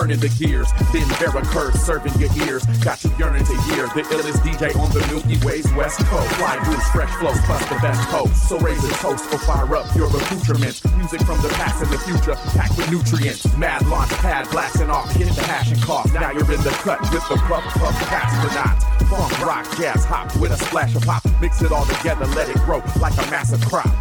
turning the gears. Then curve serving your ears. Got you yearning to hear the illest DJ on the Milky Way's West Coast. Fly blues, fresh flows, plus the best host. So raise a toast or fire up your accoutrements. Music from the past and the future, packed with nutrients. Mad launch pad, blasting off, hit the hash and cough. Now you're in the cut with the puff puff astronauts. Funk, rock, jazz, hop with a splash of pop. Mix it all together, let it grow like a massive crop.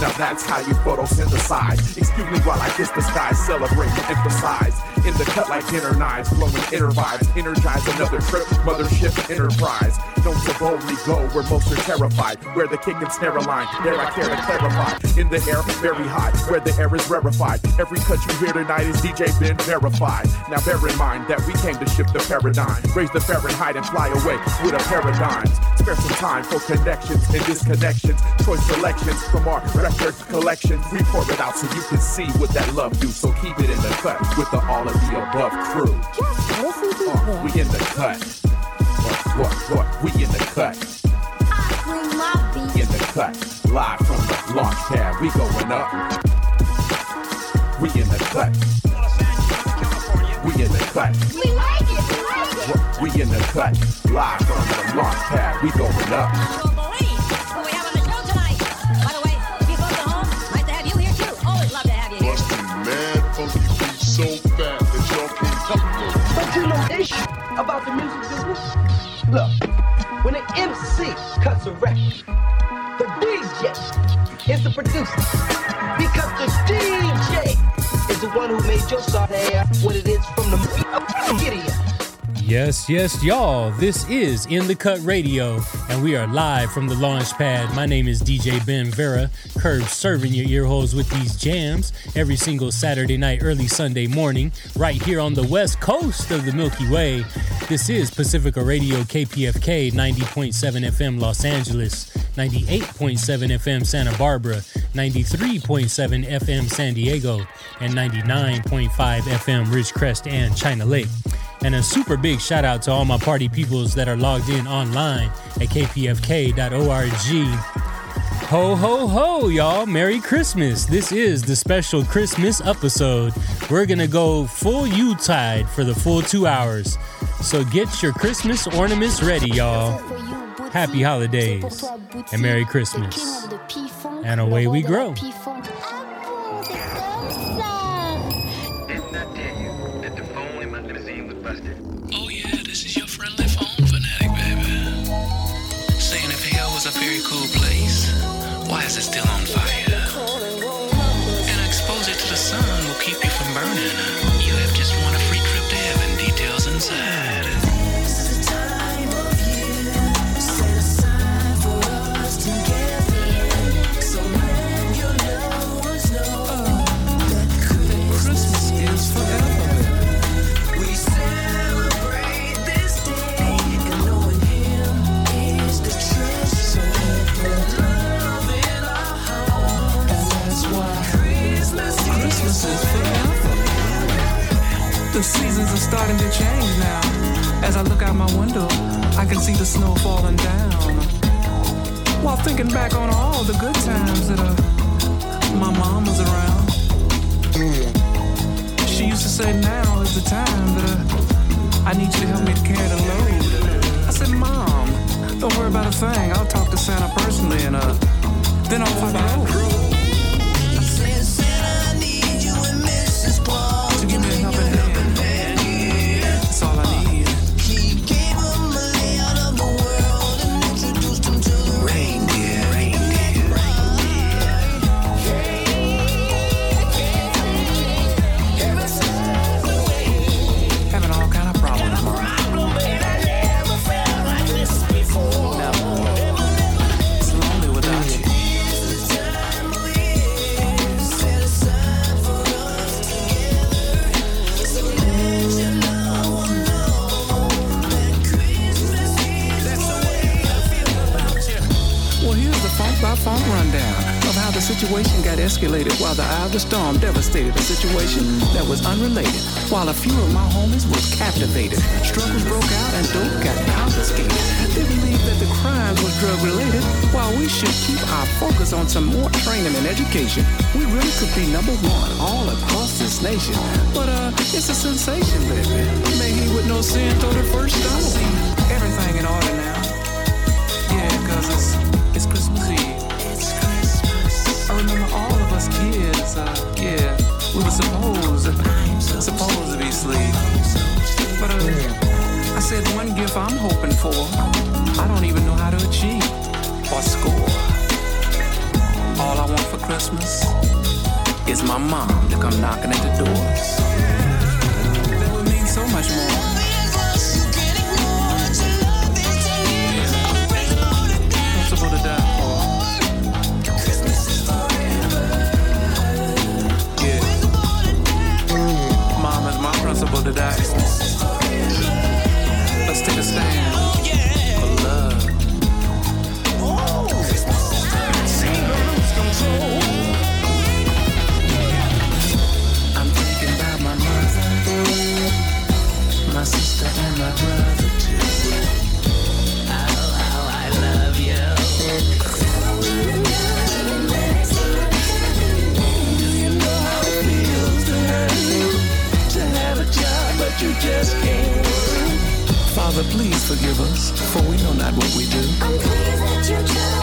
Now that's how you photosynthesize. Excuse me while I kiss the sky, celebrate and emphasize. In the cut like inner knives, blowing inner vibes. Energize another trip, mothership enterprise. Don't so boldly go where most are terrified. Where the kick and snare line, there I care to clarify. In the air, very high, where the air is rarefied. Every cut you hear tonight is DJ Ben verified. Now bear in mind that we came to shift the paradigm. Raise the Fahrenheit and fly away with a paradigms. Spare some time for connections and disconnections. Choice selections from our record collection. We pour it out so you can see what that love do. So keep it in the cut with the all of the above crew. Just listen to Uh, we in the cut. What, what, what? We in the cut. I bring my We beat. in the cut. Live from the launch pad. We going up. We in the cut. Los Angeles, Southern California. We in the cut. We like it, we like it. What? We in the cut. Live from the launch pad. We going up. You'll believe what we have on the show tonight. By the way, if you folks at home, nice to have you here too. Always love to have you here. Busting mad funky beats so fat that y'all can't help it. But you know the about the music business? Look, when an MC cuts a record, the DJ is the producer. Because the DJ is the one who made your song air what it is from the idiot. Yes, yes, y'all. This is In the Cut Radio, and we are live from the launch pad. My name is DJ Ben Vera, curb serving your ear holes with these jams every single Saturday night, early Sunday morning, right here on the west coast of the Milky Way. This is Pacifica Radio KPFK 90.7 FM Los Angeles, 98.7 FM Santa Barbara, 93.7 FM San Diego, and 99.5 FM Ridgecrest and China Lake. And a super big shout out to all my party peoples that are logged in online at kpfk.org. Ho, ho, ho, y'all. Merry Christmas. This is the special Christmas episode. We're going to go full Yuletide for the full two hours. So get your Christmas ornaments ready, y'all. Happy holidays and Merry Christmas. And away we grow. Why is still on fire? the storm devastated a situation that was unrelated, while a few of my homies was captivated. Struggles broke out and dope got confiscated. They believed that the crimes was drug related, while we should keep our focus on some more training and education. We really could be number one all across this nation. But uh, it's a sensation, baby. May he with no sin throw the first stone. uh, yeah, we were supposed, supposed to be asleep. But uh, I said one gift I'm hoping for, I don't even know how to achieve or score. All I want for Christmas is my mom to come knocking at the door. That would mean so much more. impossible to die. Let's take a stand. Father, please forgive us, for we know not what we do.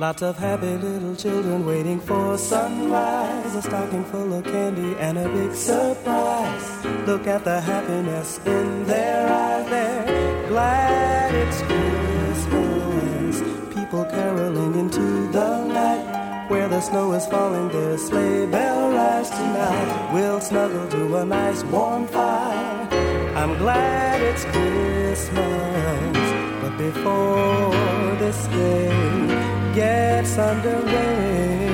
Lots of happy little children waiting for sunrise. A stocking full of candy and a big surprise. Look at the happiness in their eyes. They're glad it's Christmas. People caroling into the night. Where the snow is falling, their sleigh bell rise tonight. We'll snuggle to a nice warm fire. I'm glad it's Christmas. But before this day gets underway,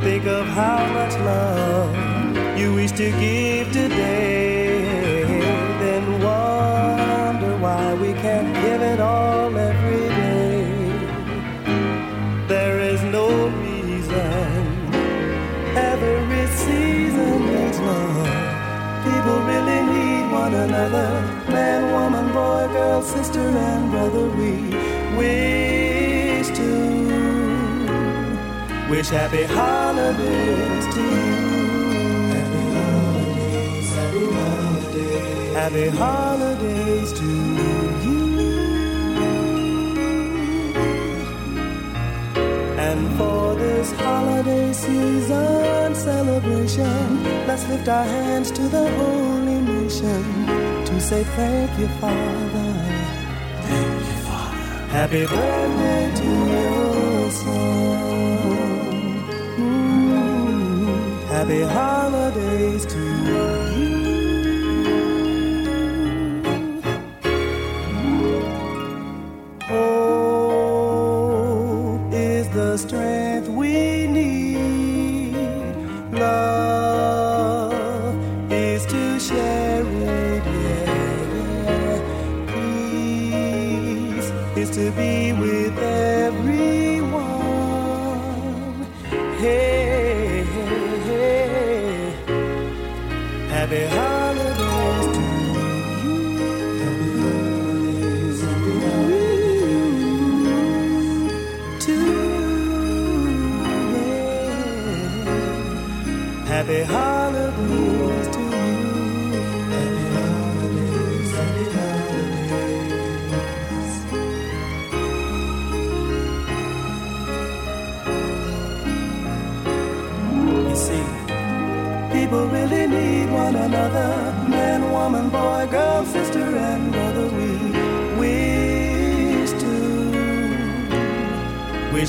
think of how much love you wish to give today. Then wonder why we can't give it all every day. There is no reason every season needs love. People really need one another. Man, woman, boy, girl, sister, and brother. We wish wish happy holidays to you. Happy holidays, happy holidays, happy holidays to you. And for this holiday season celebration, let's lift our hands to the holy nation to say thank you, Father. Thank you, Father. Happy birthday to your son. Happy holidays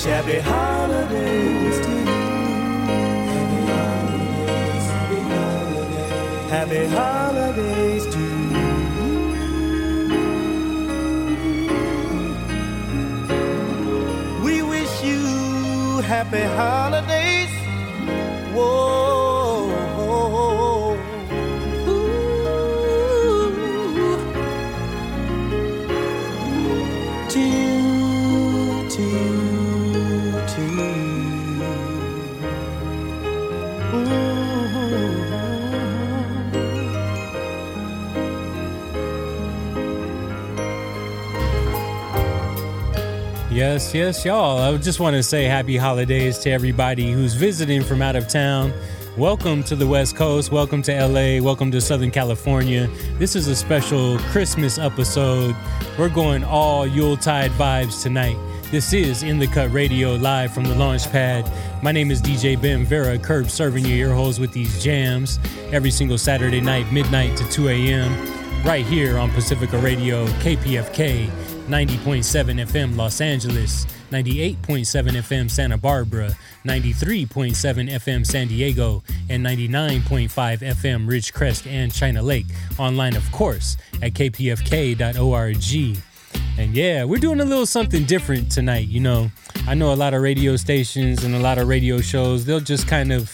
happy holidays to you. Happy holidays, happy holidays, to you. We wish you happy holidays. Yes, yes, y'all. I just want to say happy holidays to everybody who's visiting from out of town. Welcome to the West Coast. Welcome to LA. Welcome to Southern California. This is a special Christmas episode. We're going all Yuletide vibes tonight. This is In the Cut Radio live from the launch pad. My name is DJ Ben Vera, curb serving your ear holes with these jams every single Saturday night, midnight to 2 a.m., right here on Pacifica Radio, KPFK 90.7 FM Los Angeles, 98.7 FM Santa Barbara, 93.7 FM San Diego, and 99.5 FM Ridgecrest and China Lake. Online, of course, at kpfk.org. And yeah, we're doing a little something different tonight. You know, I know a lot of radio stations and a lot of radio shows, they'll just kind of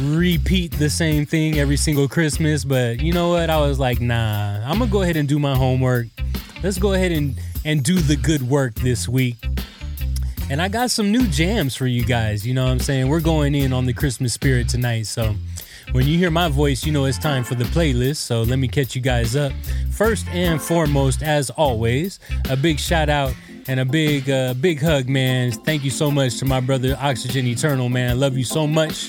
repeat the same thing every single Christmas. But you know what? I was like, nah, I'm gonna go ahead and do my homework. Let's go ahead and, and do the good work this week. And I got some new jams for you guys. You know what I'm saying? We're going in on the Christmas spirit tonight. So when you hear my voice, you know it's time for the playlist. So let me catch you guys up. First and foremost, as always, a big shout out and a big, uh, big hug, man. Thank you so much to my brother Oxygen Eternal, man. I love you so much.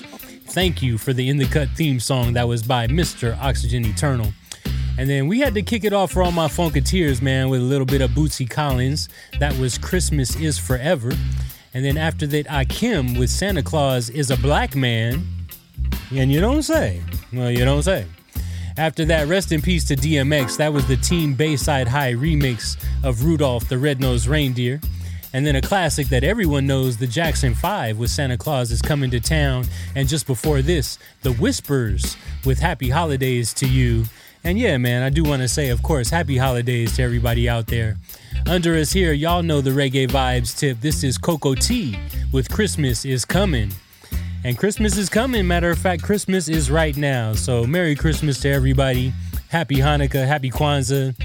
Thank you for the In the Cut theme song that was by Mr. Oxygen Eternal. And then we had to kick it off for all my Funketeers, man, with a little bit of Bootsy Collins. That was Christmas is Forever. And then after that, Akim with Santa Claus is a Black Man. And you don't say. Well, you don't say. After that, rest in peace to DMX. That was the Team Bayside High remix of Rudolph the Red-Nosed Reindeer. And then a classic that everyone knows, the Jackson 5 with Santa Claus is coming to town. And just before this, the Whispers with Happy Holidays to you. And yeah, man, I do want to say, of course, happy holidays to everybody out there. Under us here, y'all know the reggae vibes tip. This is Coco Tea with Christmas is Coming. And Christmas is coming. Matter of fact, Christmas is right now. So Merry Christmas to everybody. Happy Hanukkah, Happy Kwanzaa.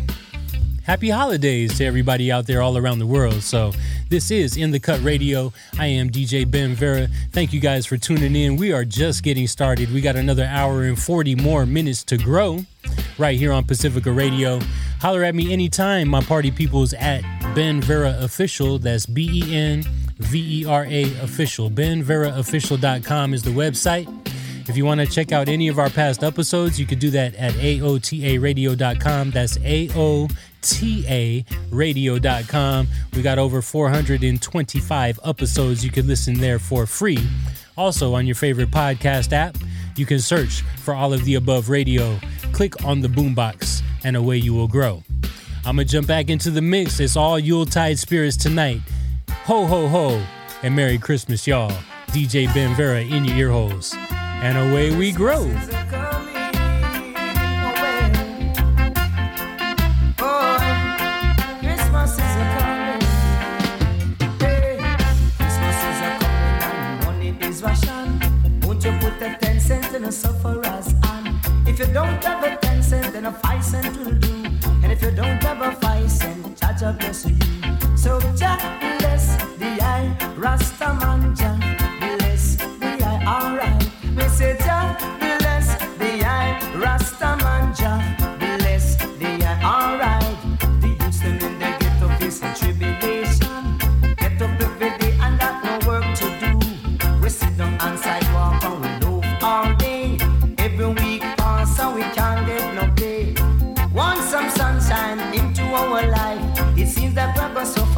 Happy holidays to everybody out there all around the world. So, this is In the Cut Radio. I am DJ Ben Vera. Thank you guys for tuning in. We are just getting started. We got another hour and 40 more minutes to grow right here on Pacifica Radio. Holler at me anytime. My party people's at Ben Vera Official. That's B E N V E R A Official. BenVeraOfficial.com is the website. If you want to check out any of our past episodes, you could do that at AOTARadio.com. That's AOTARadio.com. We got over 425 episodes you can listen there for free. Also, on your favorite podcast app, you can search for all of the above radio. Click on the boombox, and away you will grow. I'm going to jump back into the mix. It's all Yuletide spirits tonight. Ho, ho, ho, and Merry Christmas, y'all. DJ Ben Vera in your ear holes. And away we grow. A sufferer's hand? If you don't have a ten cent, then a five cent will do. And if you don't have a five cent, Jah bless you. So Jah bless the eye, Rastaman Jah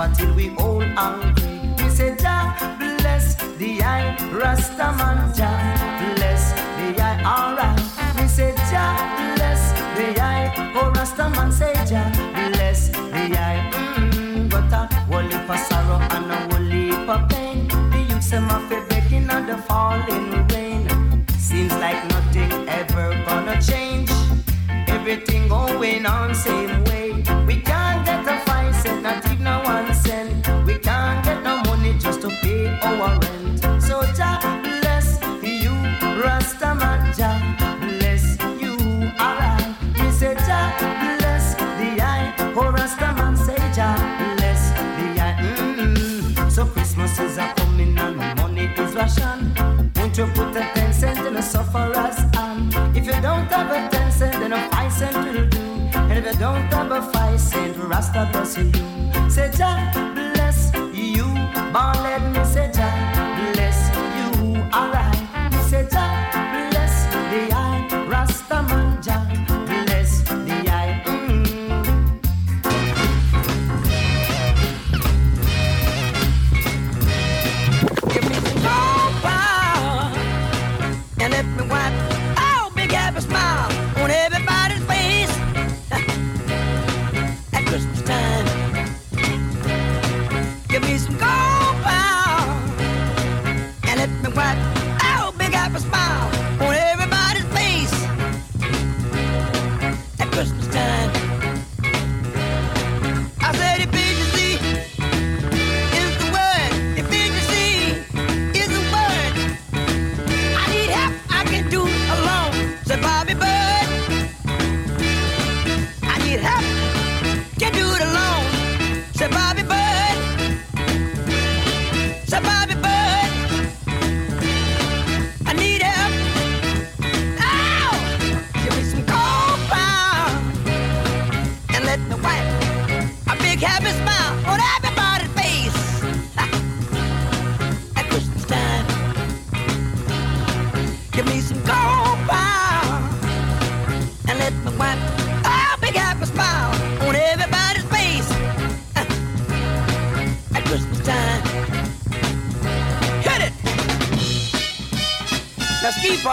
till we all hungry. We say, Jah bless the eye, Rastaman Jah bless the eye. Alright, we say, Jah bless the eye, oh Rastaman say Jah bless the eye. Mm, but a whole of sorrow and a whole heap of pain. The youths them off a begging and the falling rain. Seems like nothing ever gonna change. Everything going on same way. Don't have a five cent, Rasta bless you. Say Jah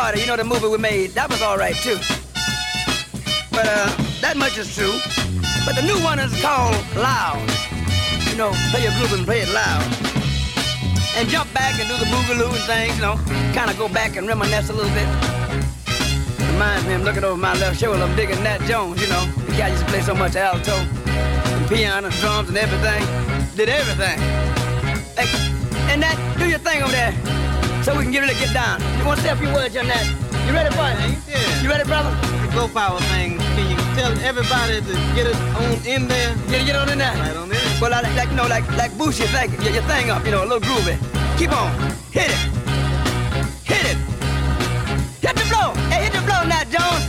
Party, you know the movie we made, that was all right too. But uh, that much is true. But the new one is called Loud. You know, play your groove and play it loud. And jump back and do the boogaloo and things, you know, kind of go back and reminisce a little bit. Reminds me, I'm looking over my left shoulder, I'm digging Nat Jones, you know. The guy used to play so much alto, and piano, drums, and everything. Did everything. Hey, and that, do your thing over there, so we can get ready to get down. You want to say a few words on that? You ready, boy? Yeah. You ready, brother? The Go Power thing. Can you tell everybody to get it on in there? Get, get on in there. Right on there. Well, like, like you know, like like boost your thing, your, your thing up, you know, a little groovy. Keep on, hit it, hit it, hit the blow. Hey, hit the blow, Nat Jones.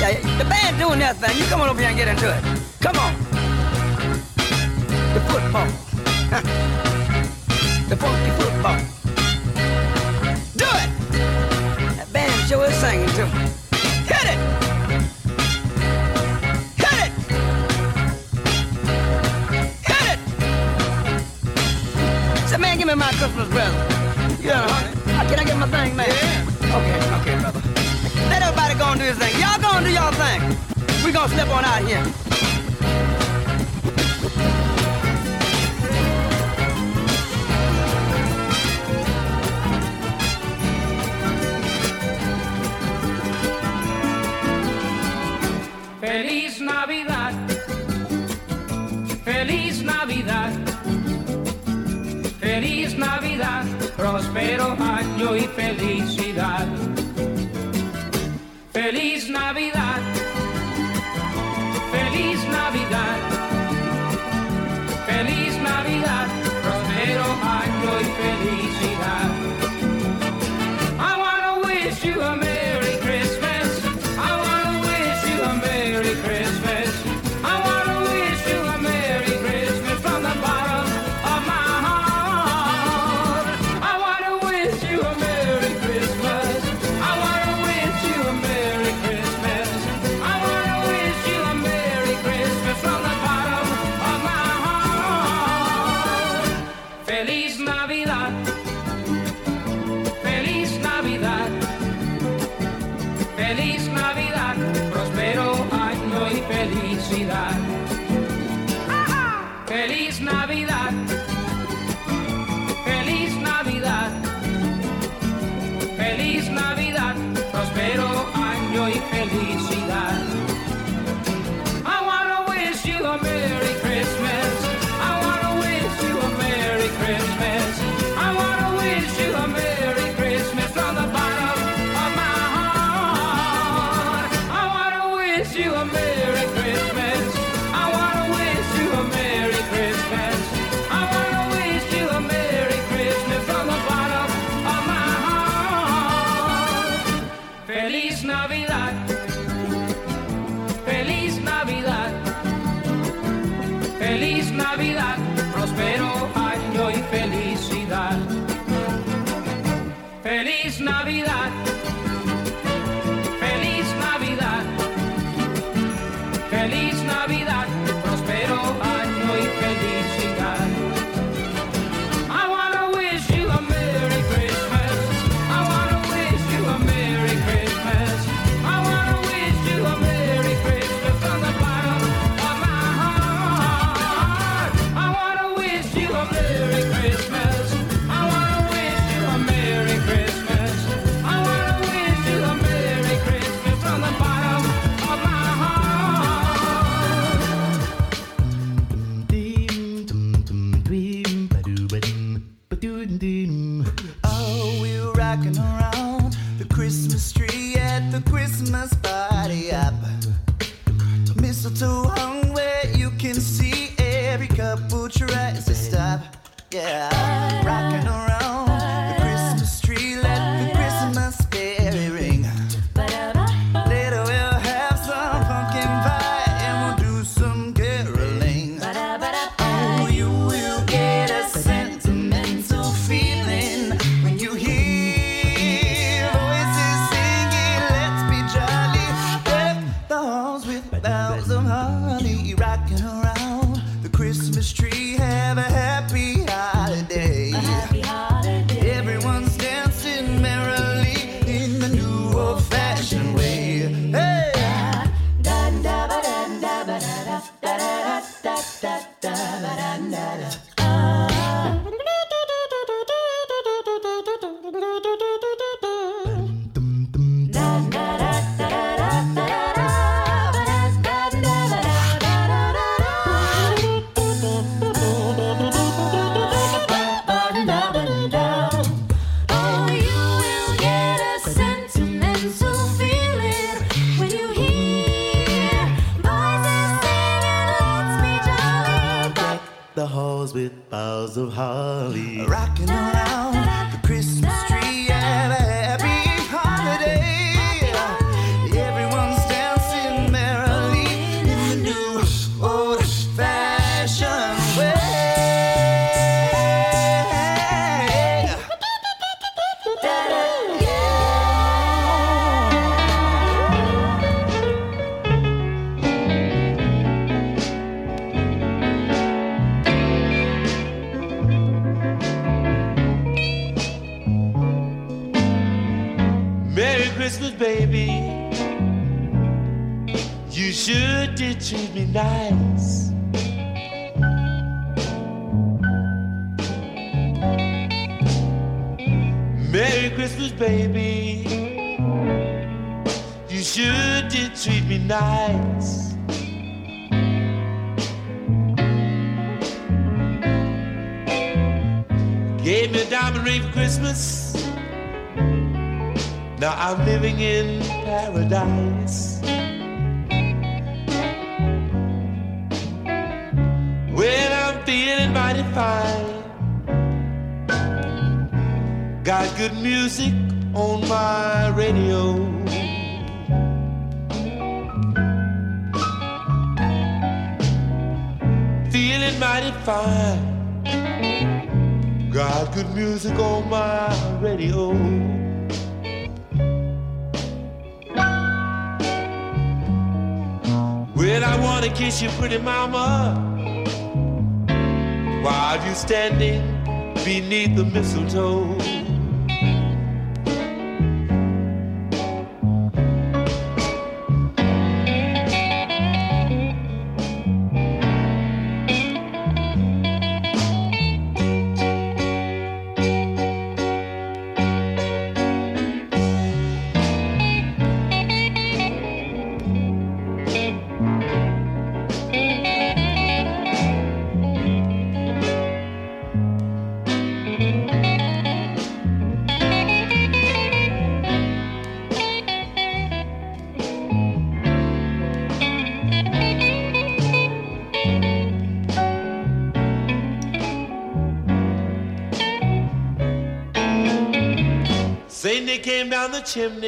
Yeah, the band doing their thing. You come on over here and get into it. Come on. The football. Huh. The funky football. Christmas present. You know, huh? Can I get my thing, man? Yeah. Okay, okay, brother. Let everybody go and do his thing. Y'all go and do y'all thing. We gonna slip on out here. yo y feliz. die. your you, pretty mama. While you standing beneath the mistletoe. Chimney. him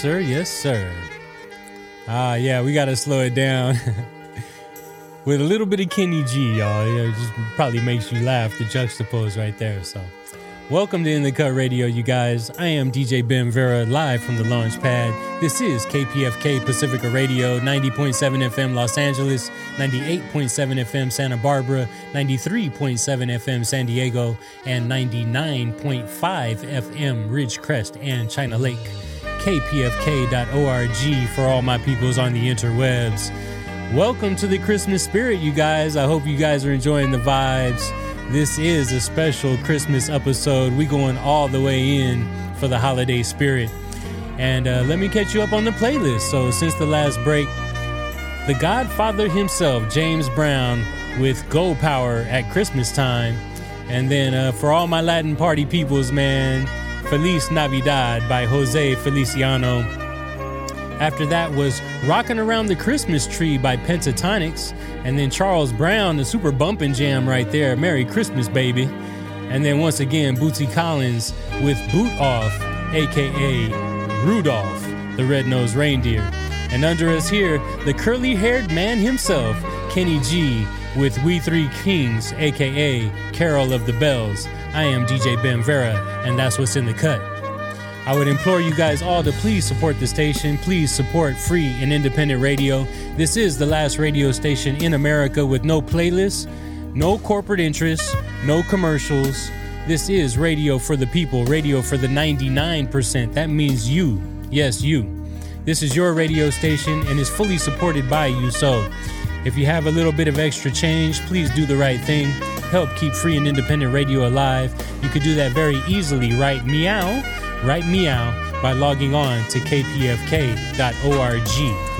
sir. Yes, sir. Ah, yeah, we gotta slow it down. With a little bit of Kenny G, y'all. It just probably makes you laugh, the juxtapose right there. So, welcome to In the Cut Radio, you guys. I am DJ Ben Vera, live from the launch pad. This is KPFK Pacifica Radio, 90.7 FM Los Angeles, 98.7 FM Santa Barbara, 93.7 FM San Diego, and 99.5 FM Ridgecrest and China Lake. KPFK.org for all my peoples on the interwebs. Welcome to the Christmas spirit, you guys. I hope you guys are enjoying the vibes. This is a special Christmas episode. We going all the way in for the holiday spirit. And uh, let me catch you up on the playlist. So, since the last break, the Godfather himself, James Brown, with Go Power at Christmas time. And then uh, for all my Latin party peoples, man, Feliz Navidad by Jose Feliciano. After that was Rockin' Around the Christmas Tree by Pentatonix. And then Charles Brown, the super bumpin' jam right there. Merry Christmas, baby. And then once again, Bootsy Collins with Boot Off, aka Rudolph, the red-nosed reindeer. And under us here, the curly-haired man himself, Kenny G, with We Three Kings, aka Carol of the Bells. I am DJ Ben Vera, and that's what's in the cut. I would implore you guys all to please support the station. Please support free and independent radio. This is the last radio station in America with no playlists, no corporate interests, no commercials. This is radio for the people, radio for the 99%. That means you. Yes, you. This is your radio station and is fully supported by you. So, if you have a little bit of extra change, please do the right thing. Help keep free and independent radio alive. You could do that very easily. Right meow, right meow by logging on to kpfk.org.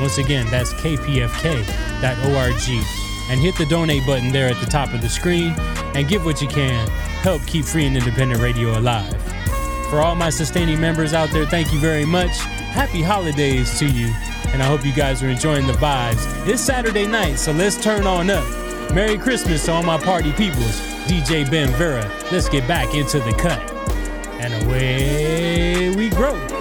Once again, that's kpfk.org. And hit the donate button there at the top of the screen and give what you can. Help keep free and independent radio alive. For all my sustaining members out there, thank you very much. Happy holidays to you. And I hope you guys are enjoying the vibes. It's Saturday night, so let's turn on up. Merry Christmas to all my party peoples. DJ Ben Vera. Let's get back into the cut. And away we grow.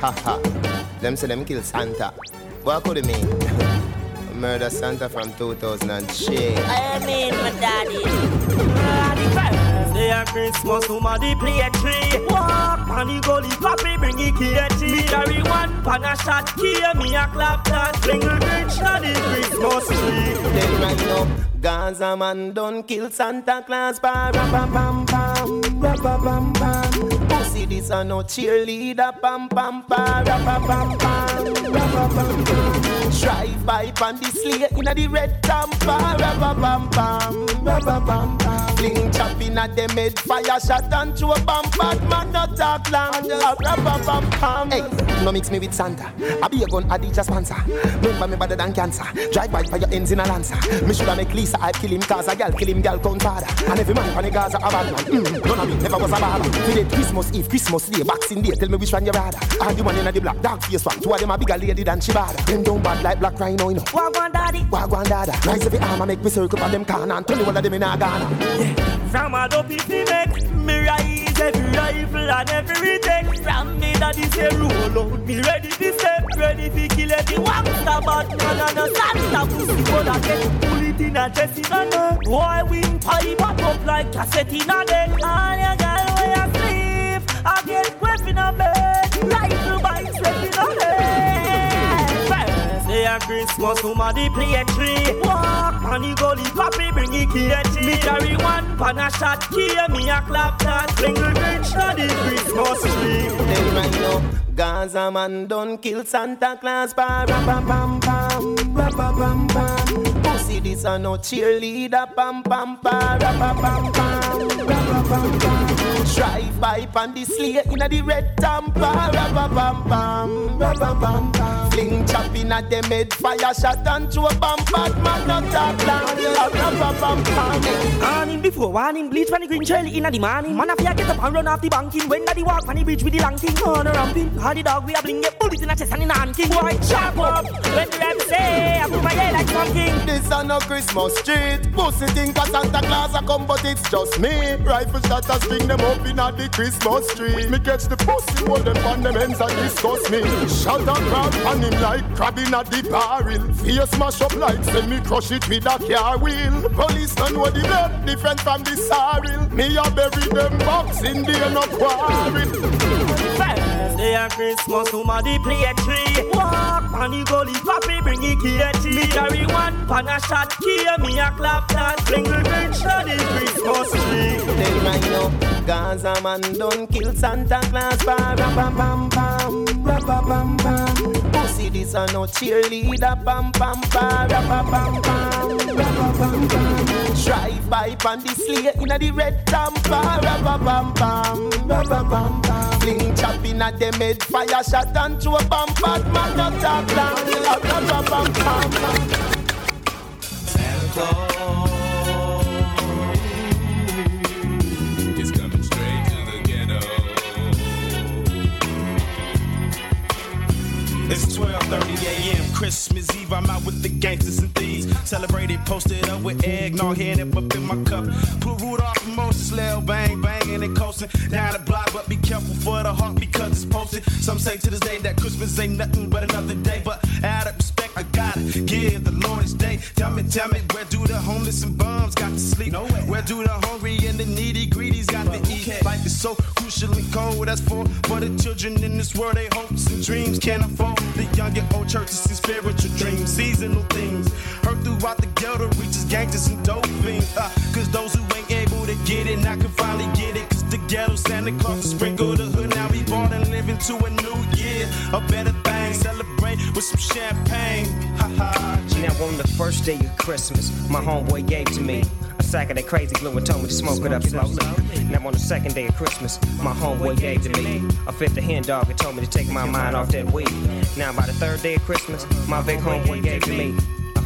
Ha ha. Them say them kill Santa. What could it mean? Murder Santa from 2003. I mean, my daddy. Say a Christmas, somebody play a tree. Walk on the gully, papi bring it here. Me carry one pan a shot, kill me a clap that. Bring a rich on the Christmas tree. Then right now, Gaza man done kill Santa Claus. Ba ra ba bam bam, ra ba bam bam. Pussy this a no cheerleader. Pam pam bam bam, bam bam. Drive by on the sleigh inna the red ba bam bam, ra ba bam bam. Fling chop inna them head, fire shot and throw a bomb. Bad man no talk long. Ra ba bam bam. No mix me with Santa. I be a gun, I DJ sponsor. Remember me better than cancer. Drive by fire ends in a lancer. Me shoulda make Lisa I kill him cause a gal kill him gal count father. And every man from the Gaza a bad man. Mm, none of me never was a baller. Today Christmas Eve, Christmas Day, Boxing Day. Tell me which one you rather. And the one in the black dark face one. Two of them a bigger lady than she bad. Them down bad like black rhino, you know. Wagwan daddy. Wagwan dada. Rise every arm and make me circle on them corner and tell me all of them in a Ghana. From a dopey make me rise every rifle and every take. From me daddy say roll out, me ready to step, ready to kill every wangster bad man and a Santa pussy but I get bullet in a chest in a neck. Boy wing pipe up like cassette in a deck. All your girl where you sleep, I get in a bed. Rifle bites in a head. First day of Christmas, somebody play a tree. Walk on the gully, papi bring it key. Me carry one pan a shot, kill me a clap that. Bring the rich to the Christmas tree. Then right now, Gaza man done kill Santa Claus. Ba ra ba bam bam, ra ba bam bam. Pussy this a no cheerleader. Pam pam pa ra ba bam bam, ra ba bam bam. Drive by on the sleigh inna the red tampa. Pa, rapa pam pam, rapa pam pam. Fling chop inna them head, fire shot and throw a bomb, bad man not talk long. Rapa pam pam. Morning before warning, bleach when the green trail inna the morning. Man, if you get up and run off the banking, when the walk on the bridge with the long thing, oh, on a ramping. How the dog we a bling, get bullet in the chest and in hand king. White chop up, when the rap say, I put my head like king. This a no Christmas street. Pussy think a Santa Claus a come, but it's just me. Rifle shot a string them up inna the Christmas tree. Me catch the pussy, hold them on them ends and discuss me. Shot a crab on him like crab inna the barrel. Face smash up like send me crush it with a car wheel. Police don't know the blood different from the sorrel. Me a bury them box in the no quarry. First day of Christmas, somebody play a tree. Walk on the gully, papi bring it kitty. Me carry one pan a shot, key me a clap that. Bring the bridge to the Christmas tree. Tell right now, Gaza man don't kill Santa Claus. Ba pam pam pam, pam pam. Pussy this a no cheerleader. Pam pam pam, pam pam, rapa pam pam. Drive by pan the sleigh inna the red tamper. Rapa pam pam, rapa pam pam. Fling chop inna them head, fire shot and throw bomb. Bad man not talk long. Rapa pam pam pam. Santa Claus It's 12:30 a.m. Christmas Eve. I'm out with the gangsters and thieves. Celebrated, posted up with eggnog, headed up in my cup. Put Rudolph and Moses, Lil Bang, banging and coasting down the block. But be careful for the heart because it's posted. Some say to this day that Christmas ain't nothing but another day. But out of respect, I gotta give the Lord his day. Tell me, tell me, where do the homeless and bums got to sleep? Nowhere. Where do the hungry and the needy greedies got to eat? Life is so crucial and cold. That's for for the children in this world. They hopes and dreams can't afford the young and old churches and spiritual dreams, seasonal things. Heard throughout the ghetto reaches gangsters and dope fiends. Uh, Cause those who ain't able to get it now can finally get it. Cause the ghetto Santa Claus sprinkle the hood. Now we born and living to a new year. A better thing. Celebrate with some champagne. Ha ha. Now on the first day of Christmas, my homeboy gave to me sack of that crazy glue and told me to smoke it up slowly. Now on the second day of Christmas, my homeboy gave to me. a fifth of hen dog and told me to take my mind off that weed. Now by the third day of Christmas, my big homeboy gave to me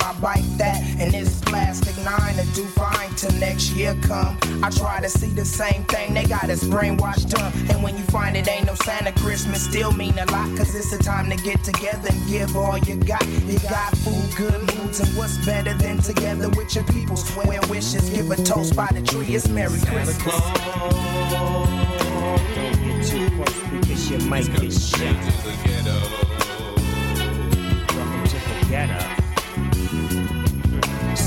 My bike that and this plastic nine to do fine till next year come. I try to see the same thing, they got us brainwashed up. And when you find it ain't no Santa Christmas, still mean a lot. Cause it's the time to get together and give all you got. You got food, good moods, and what's better than together with your people? Swear wishes, give a toast by the tree. It's Merry Christmas. Don't get too close because you might get shot. Welcome to the ghetto.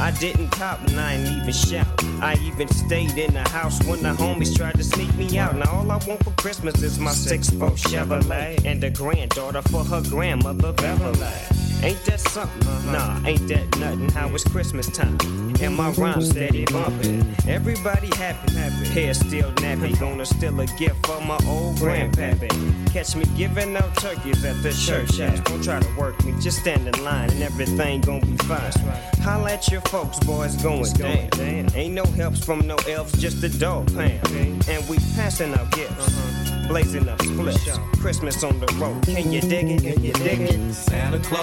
I didn't cop and I ain't even shout. I even stayed in the house when the homies tried to sneak me out. Now all I want for Christmas is my six foot Chevrolet and a granddaughter for her grandmother Beverly. Ain't that something? Uh-huh. Nah, ain't that nothing. How it's Christmas time and my rhyme steady bumping. Everybody happy, happy. Hair still nappy, gonna steal a gift for my old grandpappy. Catch me giving out turkeys at the church house. Don't try to work me, just stand in line and everything gonna be fine. Holla at your folks, boys, going down. Ain't no helps from no elves, just the dog pound. And we passing out gifts, uh-huh. blazing up splits. Christmas on the road, can you dig it? Can you dig it? Santa Claus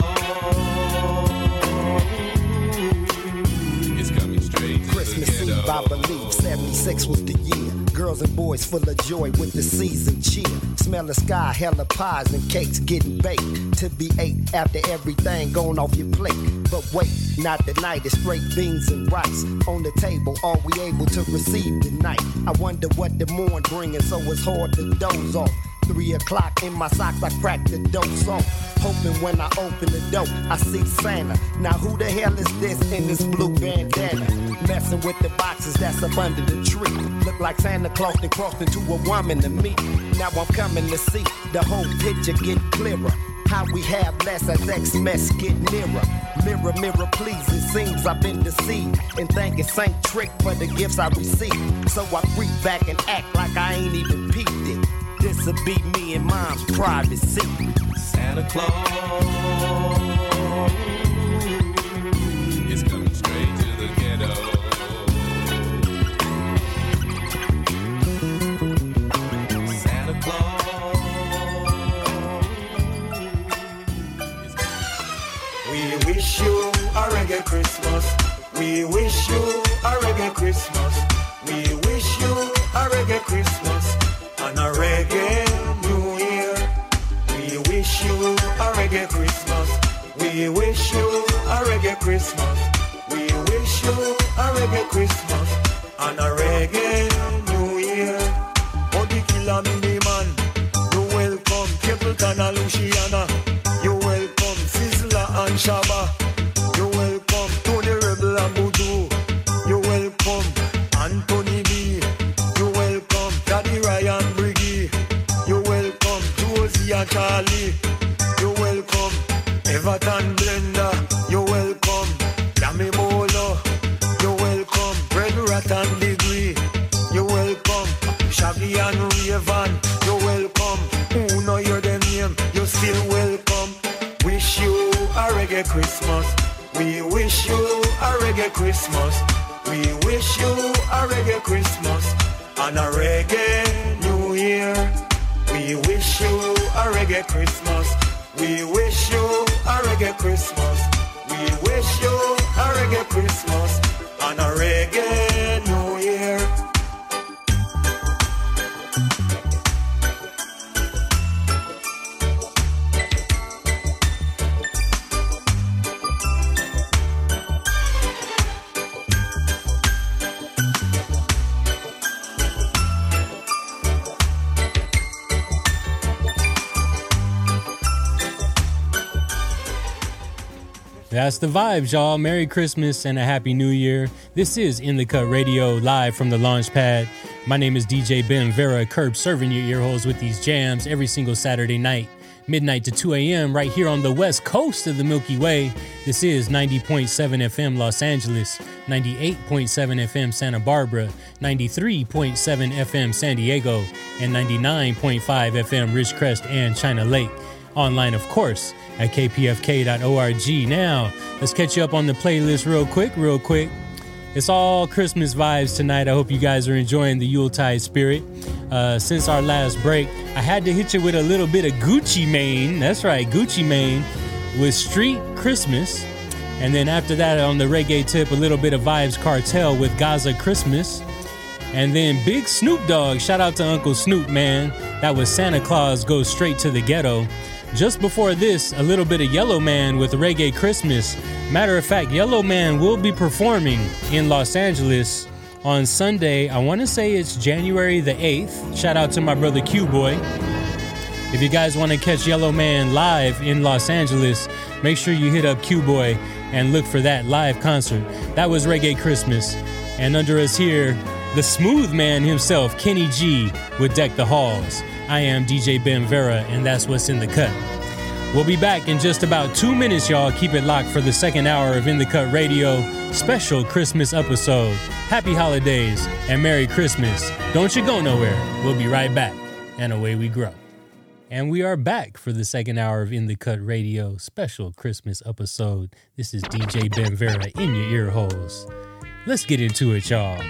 is coming straight to Christmas. Eve, I believe 76 was the year. Girls and boys full of joy with the season cheer. Smell the sky, hella pies and cakes getting baked to be ate after everything gone off your plate. But wait, not tonight. It's straight beans and rice on the table. Are we able to receive tonight? I wonder what the morn bringing, so it's hard to doze off. Three o'clock in my socks, I crack the dose off. Hoping when I open the door, I see Santa. Now who the hell is this in this blue bandana? Messing with the boxes that's up under the tree. Look like Santa Claus and crossed into a woman to me. Now I'm coming to see the whole picture get clearer. How we have less as X-Mess get nearer. Mirror, mirror, please, it seems I've been deceived. And thank it's Saint Trick for the gifts I received. So I freak back and act like I ain't even peeped it. This'll be me and mom's privacy. Santa Claus is coming straight to the ghetto. Santa Claus We wish you a reggae Christmas. We wish you a reggae Christmas. We wish you a reggae Christmas and a reggae New Year. We wish you a reggae Christmas. We wish you a reggae Christmas. We wish you a reggae Christmas and a reggae New Year. Body killer mini man, you welcome Capleton and Luciano. You welcome Sizzla and Shabba. Charlie. You welcome Everton Blender. you're welcome Yami Bolo. you're welcome Red Rat and Degree. you're welcome Shaggy and Raven. you're welcome. Who know your name? you're still welcome. Wish you a reggae Christmas. We wish you a reggae Christmas. We wish you a reggae Christmas and a reggae reggae Christmas. We wish you a reggae Christmas. We wish you a reggae Christmas and a reggae That's the vibes, y'all. Merry Christmas and a Happy New Year. This is In the Cut Radio, live from the launch pad. My name is DJ Ben Vera, curb serving your earholes with these jams every single Saturday night, midnight to 2 a.m., right here on the west coast of the Milky Way. This is 90.7 FM Los Angeles, 98.7 FM Santa Barbara, 93.7 FM San Diego, and 99.5 FM Ridgecrest and China Lake online, of course, at kpfk.org. Now, let's catch you up on the playlist real quick, real quick. It's all Christmas vibes tonight. I hope you guys are enjoying the Yuletide spirit. Uh, since our last break, I had to hit you with a little bit of Gucci Mane. That's right, Gucci Mane with Street Christmas. And then after that, on the reggae tip, a little bit of Vybz Kartel with Gaza Christmas. And then Big Snoop Dogg, shout out to Uncle Snoop, man. That was Santa Claus Goes Straight to the Ghetto. Just before this, a little bit of Yellowman with Reggae Christmas. Matter of fact, Yellowman will be performing in Los Angeles on Sunday. I want to say it's January the 8th. Shout out to my brother Q Boy. If you guys want to catch Yellowman live in Los Angeles, make sure you hit up Q Boy and look for that live concert. That was Reggae Christmas. And under us here, the smooth man himself, Kenny G, would Deck the Halls. I am DJ Ben Vera, and that's what's in the cut. We'll be back in just about two minutes, y'all. Keep it locked for the second hour of In the Cut Radio special Christmas episode. Happy holidays and Merry Christmas. Don't you go nowhere. We'll be right back. And away we grow. And we are back for the second hour of In the Cut Radio special Christmas episode. This is DJ Ben Vera in your ear holes. Let's get into it, y'all.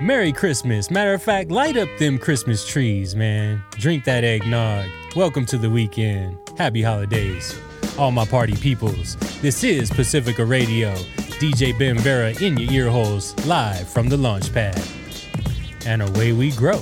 Merry Christmas. Matter of fact, light up them Christmas trees, man. Drink that eggnog. Welcome to the weekend. Happy holidays. All my party peoples. This is Pacifica Radio. DJ Ben Vera in your ear holes, live from the launch pad. and away we grow.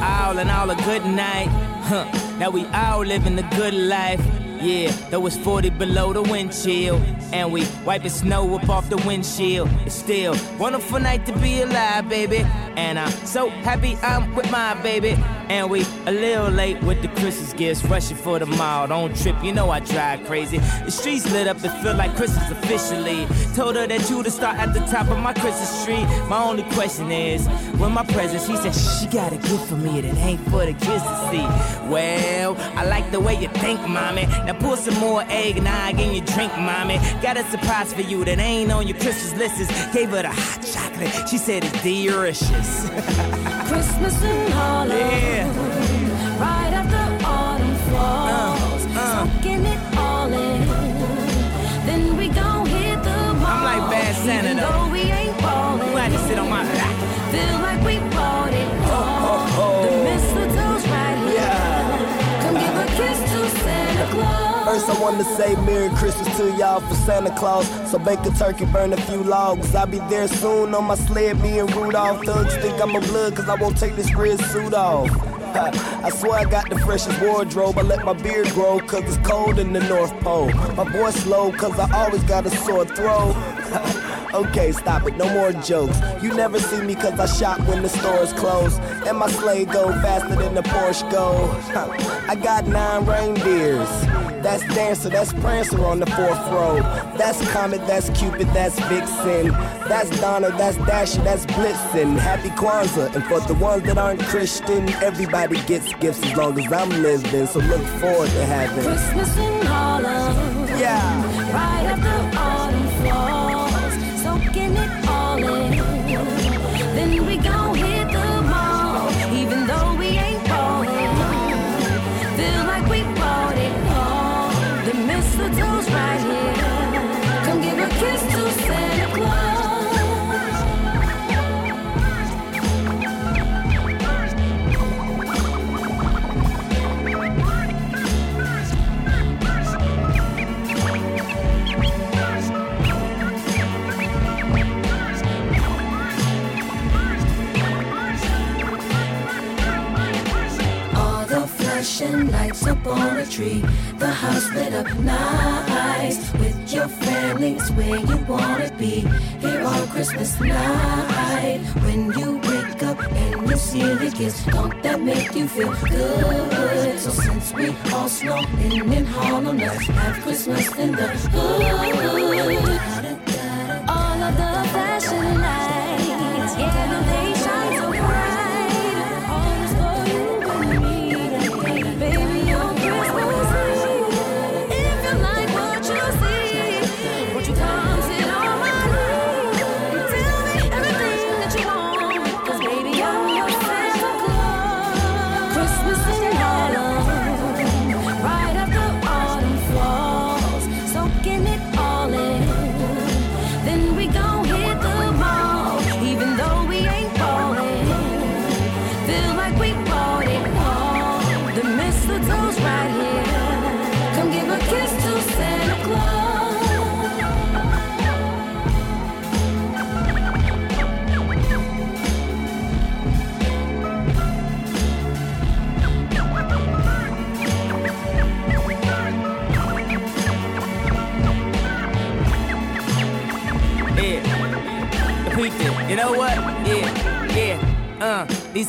Owl and all a good night. Huh. Now we all living the good life. Yeah, though it's 40 below the wind chill. And we wiping snow up off the windshield. It's still wonderful night to be alive, baby. And I'm so happy I'm with my baby. And we a little late with the Christmas gifts, rushing for the mall. Don't trip, you know I drive crazy. The streets lit up, it feel like Christmas officially. Told her that you to start at the top of my Christmas tree. My only question is, when my presents, she said she got a gift for me that ain't for the kids to see. Well, I like the way you think, mommy. Now pour some more eggnog in your drink, mommy. Got a surprise for you that ain't on your Christmas list. Gave her the hot chocolate. She said it's delicious. Christmas in Harlem. Yeah. Right after autumn falls, uh, uh. soaking it all in. Then we gon' hit the mall. I'm like Bad Santa, though. though we ain't ballin'. You had to sit on my lap. Feel like we bought it oh, all. Oh, oh. The mistletoe's right here. Yeah. Come give a kiss to Santa Claus. First, I want to say Merry Christmas to y'all for Santa Claus. So bake a turkey, burn a few logs. I'll be there soon on my sled. Me and Rudolph thugs think I'm a blood, cause I won't take this red suit off. I swear I got the freshest wardrobe. I let my beard grow, cause it's cold in the North Pole. My voice low, cause I always got a sore throat. Okay, stop it, no more jokes. You never see me cause I shop when the stores close. And my sleigh go faster than the Porsche go. I got nine reindeers. That's Dancer, that's Prancer on the fourth row. That's Comet, that's Cupid, that's Vixen. That's Donner, that's Dasher, that's Blitzen. Happy Kwanzaa. And for the ones that aren't Christian, everybody gets gifts as long as I'm living. So look forward to having Christmas in Harlem. Yeah. Right after autumn falls, flashing lights up on a tree. The house lit up nice. With your family, it's where you wanna be. Here on Christmas night. When you wake up and you see the gifts, don't that make you feel good? So since we all snow in in Harlem, let's have Christmas in the hood. All of the flashing lights, yeah,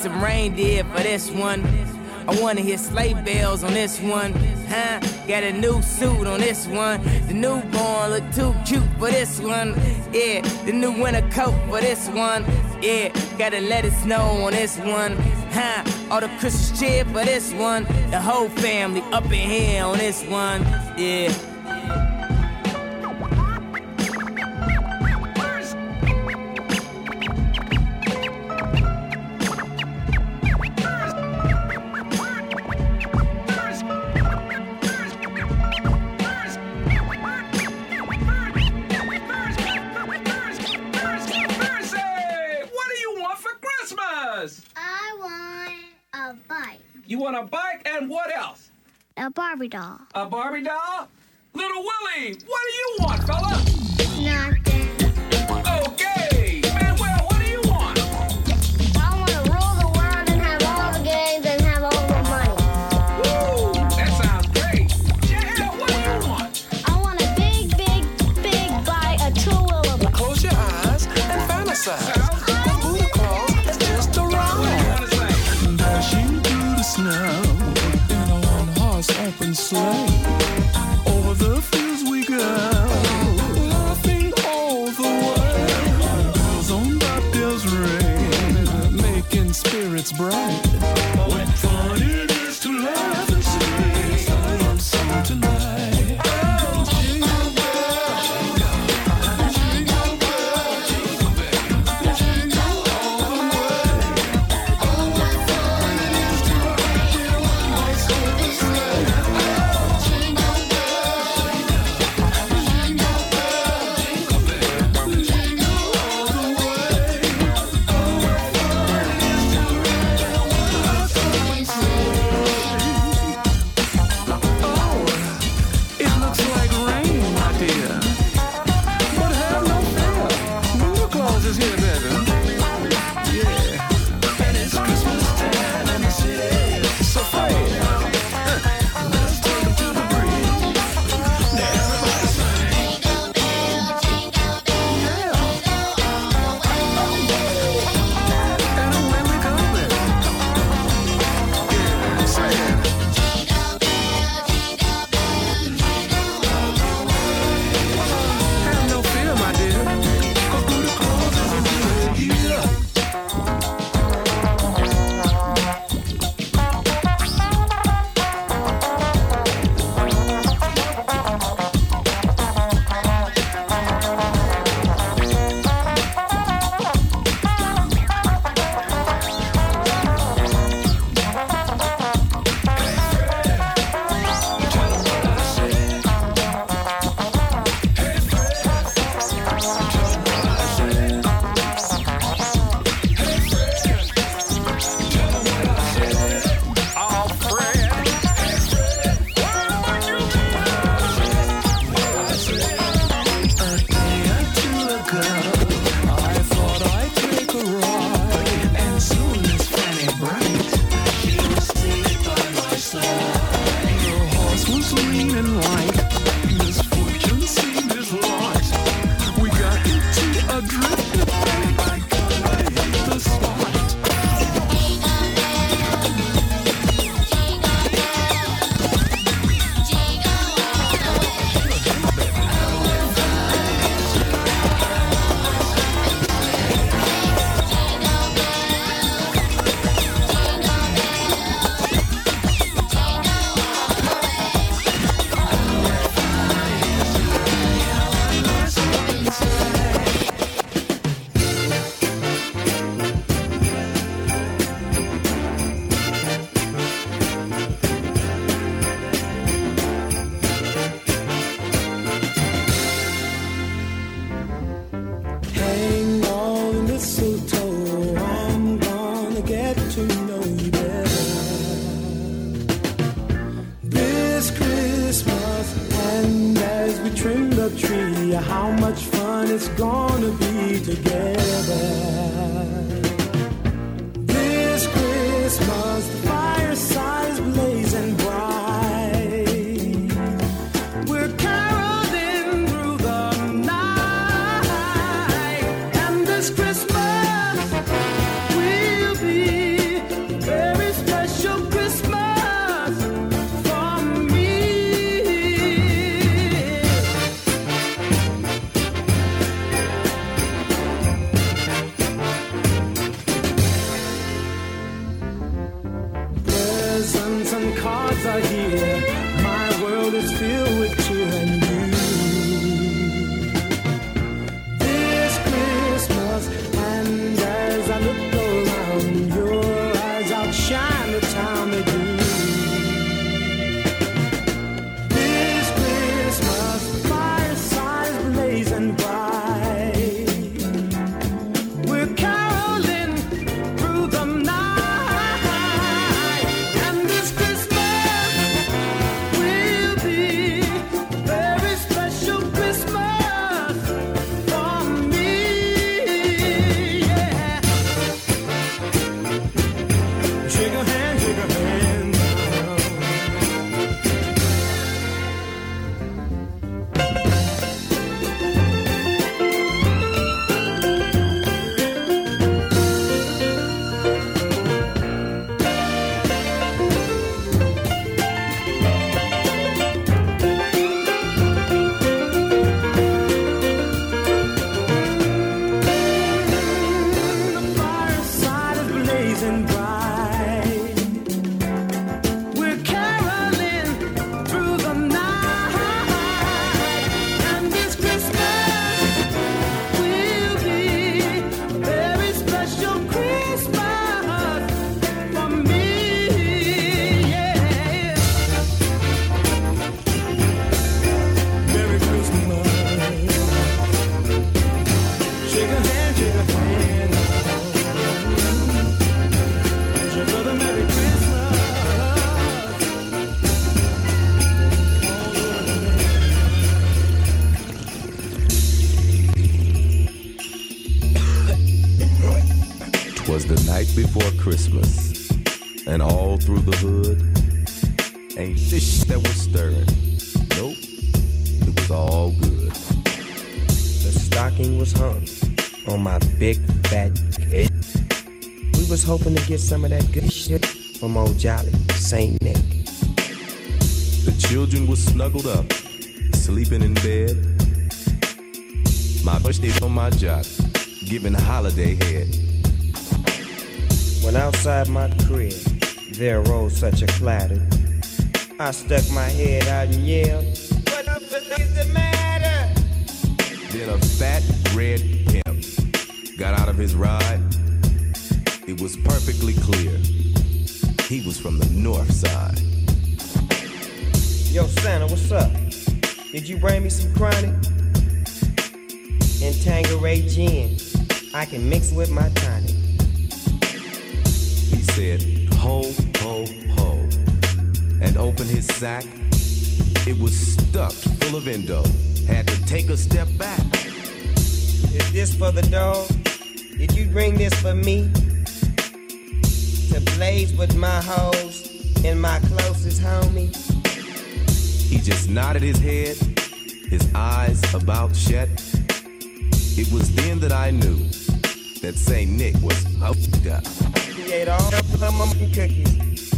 some reindeer for this one. I wanna hear sleigh bells on this one. Huh? Got a new suit on this one. The newborn look too cute for this one. Yeah, the new winter coat for this one. Yeah, gotta let it snow on this one. Huh? All the Christmas cheer for this one. The whole family up in here on this one. Yeah. Barbie doll. A Barbie doll? Little Willie, what do you hoping to get some of that good shit from old Jolly Saint Nick. The children were snuggled up, sleeping in bed. My birthday on my job, giving holiday head. When outside my crib, there rose such a clatter. I stuck my head out and yelled, What up is the matter? Then a fat red pimp got out of his ride. Perfectly clear. He was from the north side. Yo, Santa, what's up? Did you bring me some chronic? And Tanqueray gin. I can mix with my tonic. He said, ho, ho, ho, and opened his sack. It was stuffed full of endo. Had to take a step back. Is this for the dog? Did you bring this for me? With my hoes and my closest homie? He just nodded his head, his eyes about shut. It was then that I knew that St. Nick was hooked up. He ate all the cookies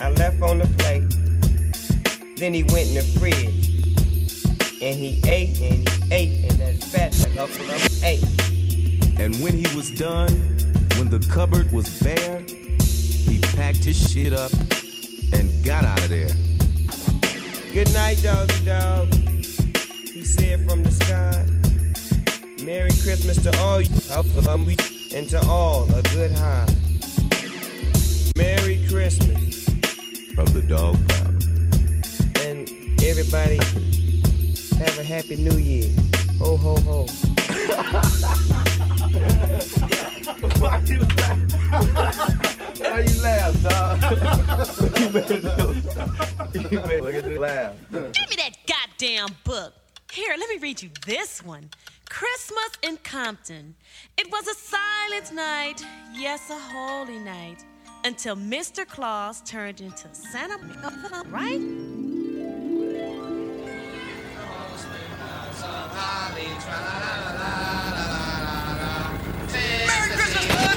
I left on the plate. Then he went in the fridge and he ate and he ate and that fat like up ate. And when he was done, when the cupboard was bare, packed his shit up and got out of there. Good night, doggy dog. He said from the sky. Merry Christmas to all you um, we- and to all a good high. Merry Christmas. From the dog pound. And everybody have a happy new year. Ho ho ho. Why you laugh? Why you laugh, dog? you better do. You better look at the laugh. Give me that goddamn book. Here, let me read you this one. Christmas in Compton. It was a silent night, yes, a holy night, until Mr. Claus turned into Santa, oh, right? Making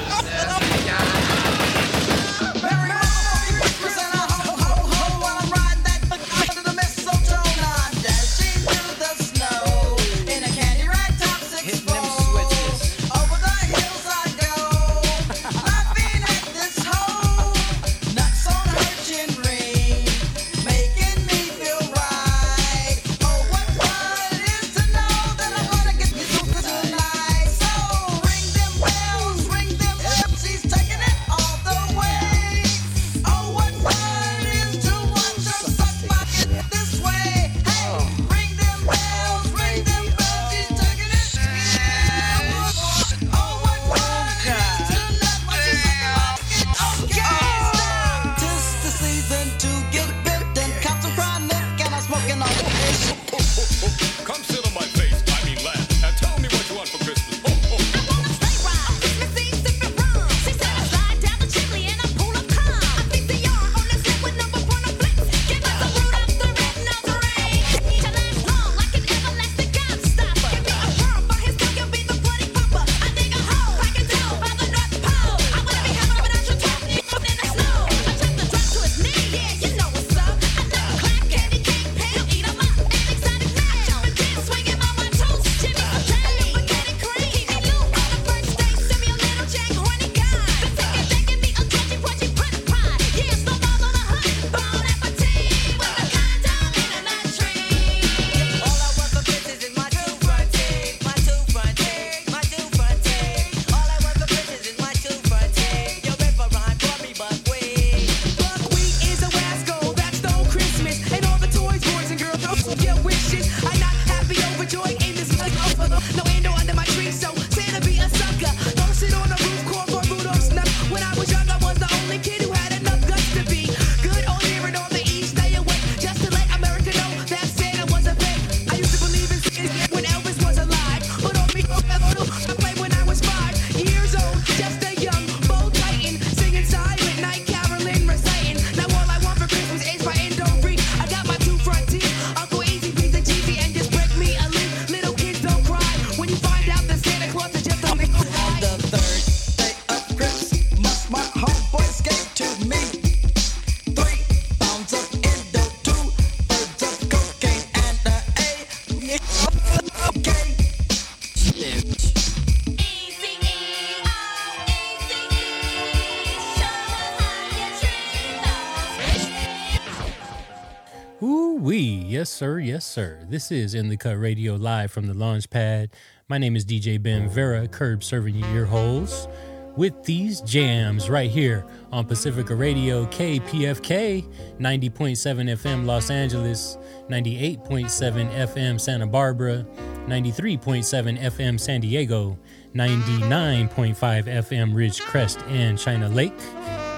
sir, yes sir. This is In the Cut Radio live from the launch pad. My name is DJ Ben Vera, curb serving your ear holes with these jams right here on Pacifica Radio KPFK 90.7 FM Los Angeles, 98.7 FM Santa Barbara, 93.7 FM San Diego, 99.5 FM Ridgecrest and China Lake.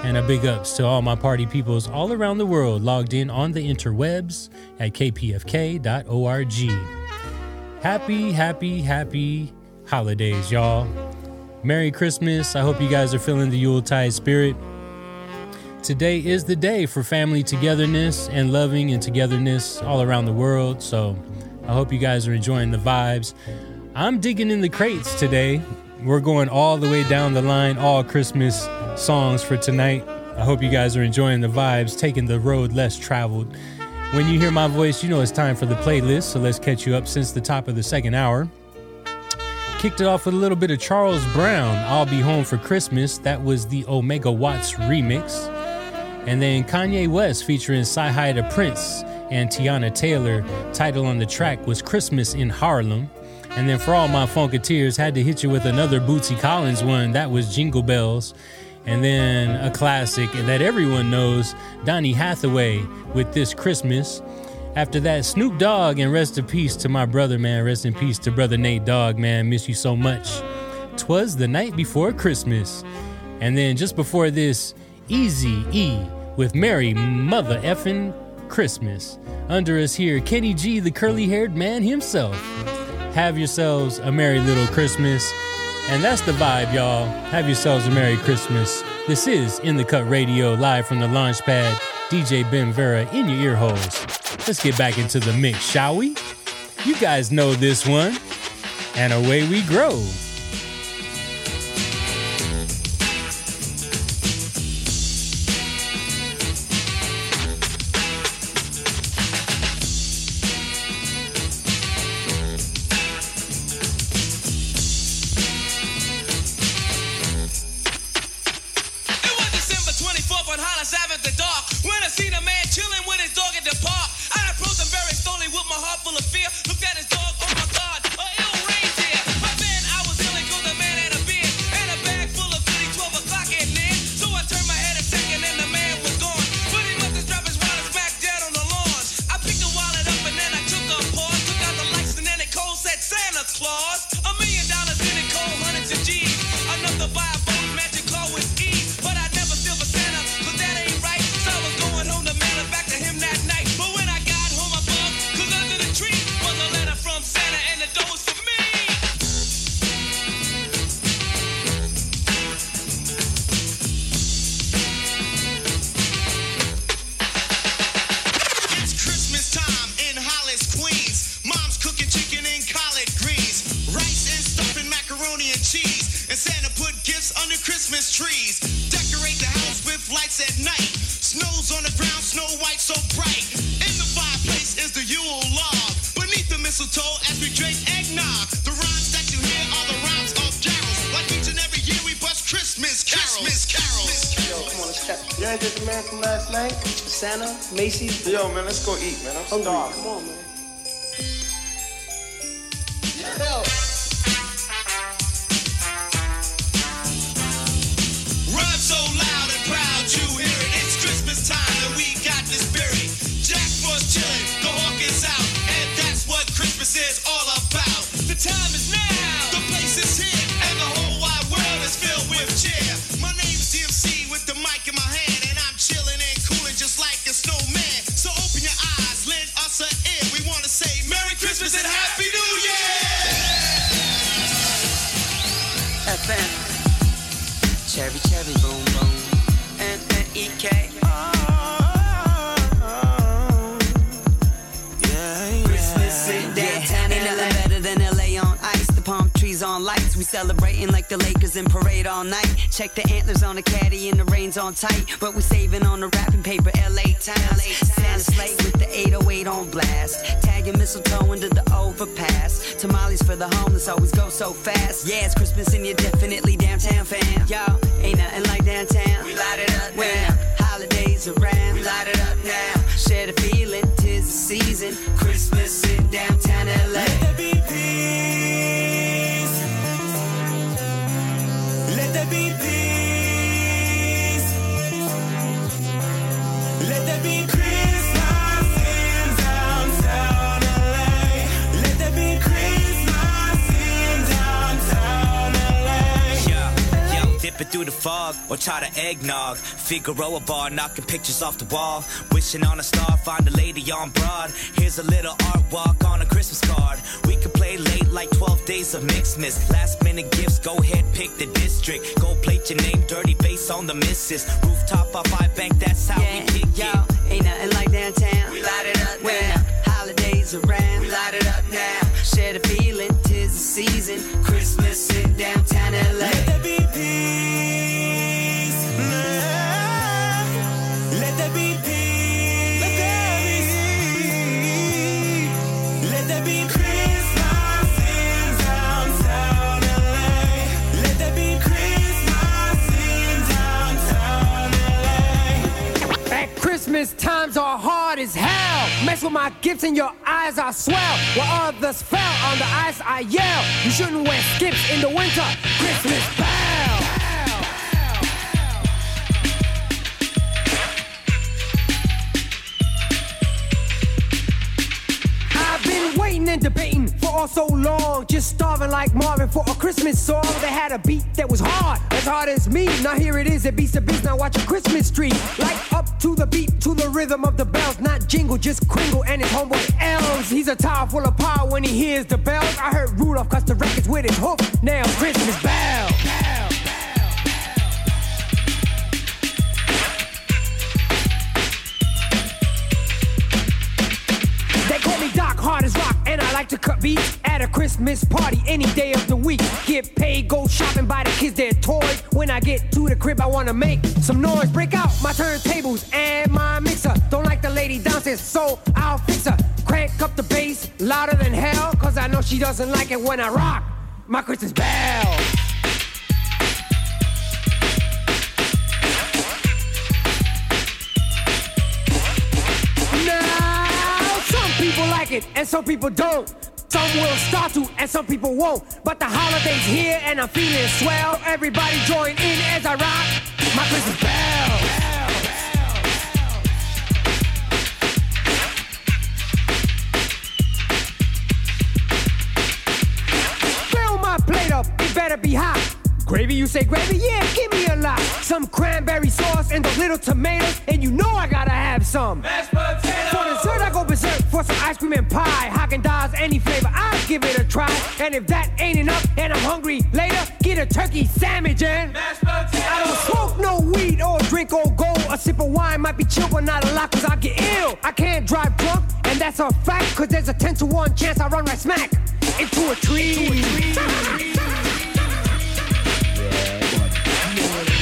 And a big ups to all my party peoples all around the world logged in on the interwebs at kpfk.org. Happy, happy, happy holidays, y'all. Merry Christmas. I hope you guys are feeling the Yuletide spirit. Today is the day for family togetherness and loving and togetherness all around the world. So I hope you guys are enjoying the vibes. I'm digging in the crates today. We're going all the way down the line, all Christmas songs for tonight. I hope you guys are enjoying the vibes, taking the road less traveled. When you hear my voice, you know it's time for the playlist. So let's catch you up since the top of the second hour. Kicked it off with a little bit of Charles Brown, I'll Be Home for Christmas. That was the Omega Watts remix. And then Kanye West featuring CyHi the Prynce and Teyana Taylor. Title on the track was Christmas in Harlem. And then for all my Funkateers, had to hit you with another Bootsy Collins one. That was Jingle Bells. And then a classic that everyone knows, Donny Hathaway with This Christmas. After that, Snoop Dogg and rest in peace to my brother, man. Rest in peace to brother Nate Dogg, man. Miss you so much. Twas the night before Christmas. And then just before this, Easy E with Merry Mother Effin' Christmas. Under us here, Kenny G, the curly haired man himself. have yourselves a merry little Christmas. And that's the vibe, y'all. Have yourselves a Merry Christmas. This is In the Cut Radio, live from the launch pad. DJ Ben Vera in your ear holes. Let's get back into the mix, shall we? You guys know this one. And away we grow. Antlers on the caddy and the reins on tight. But we saving on the wrapping paper. LA Times. Santa sleigh with the 808 on blast. Tagging mistletoe into the overpass. Tamales for the homeless always go so fast. Yeah, it's Christmas and you're definitely downtown fam. Yo, ain't nothing like downtown. We light it up when holidays around. We light it up now. Share the feeling, tis the season. Christmas in downtown LA. Let there be peace. Yo, yo, through the fog or try to eggnog. Figaro a bar, knocking pictures off the wall. Wishing on a star, find a lady on broad. Here's a little art walk on a Christmas card. We could play late like 12 days of mixedness. Last minute gifts, go ahead, pick the district. Go plate your name, dirty bass on the missus. Rooftop off I bank, that's how we kick Yo, ain't nothing like downtown. We light it up when the holidays around. We light it up now. Share the feeling, the season. Christmas in downtown LA. Let there be peace. Christmas times are hard as hell. Mess with my gifts and your eyes are swell. While others fell on the ice, I yell. You shouldn't wear skips in the winter. Christmas. Been waiting and debating for all so long, just starving like Marvin for a Christmas song. They had a beat that was hard, as hard as me. Now here it is, it beats the beats. Now watch a Christmas tree. Like up to the beat, to the rhythm of the bells. Not jingle, just Kringle and his homeboy elves. He's a tower full of power when he hears the bells. I heard Rudolph cuss the records with his hoof Now Christmas bell. They like to cut beats at a Christmas party any day of the week. Get paid, go shopping, buy the kids their toys. When I get to the crib, I wanna make some noise. Break out my turntables and my mixer. Don't like the lady downstairs, so I'll fix her. Crank up the bass louder than hell, cause I know she doesn't like it when I rock my Christmas bell. And some people don't. Some will start to and some people won't. But the holiday's here and I'm feeling swell. Everybody join in as I rock my Christmas bell. Fill my plate up, it better be hot. Gravy, you say gravy? Yeah, give me a lot. Some cranberry sauce and the little tomatoes, and you know I gotta have some. Mashed potatoes. For dessert, I go berserk for some ice cream and pie. Haagen Dazs, any flavor, I'll give it a try. And if that ain't enough, and I'm hungry later, get a turkey sandwich and mashed potatoes. I don't smoke no weed or drink or gold. A sip of wine might be chill, but not a lot, cause I get ill. I can't drive drunk, and that's a fact, cause there's a 10 to 1 chance I run right smack into a tree. Party.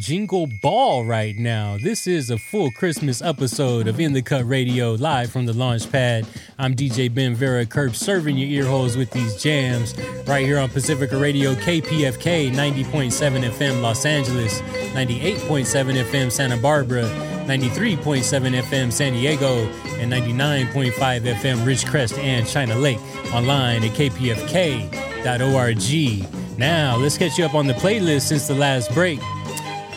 Jingle ball right now. This is a full Christmas episode of In the Cut Radio live from the launch pad. I'm DJ Ben Vera Curb serving your ear holes with these jams right here on Pacifica Radio KPFK 90.7 FM Los Angeles, 98.7 FM Santa Barbara, 93.7 FM San Diego, and 99.5 FM Ridgecrest and China Lake. Online at kpfk.org. Now, let's catch you up on the playlist since the last break.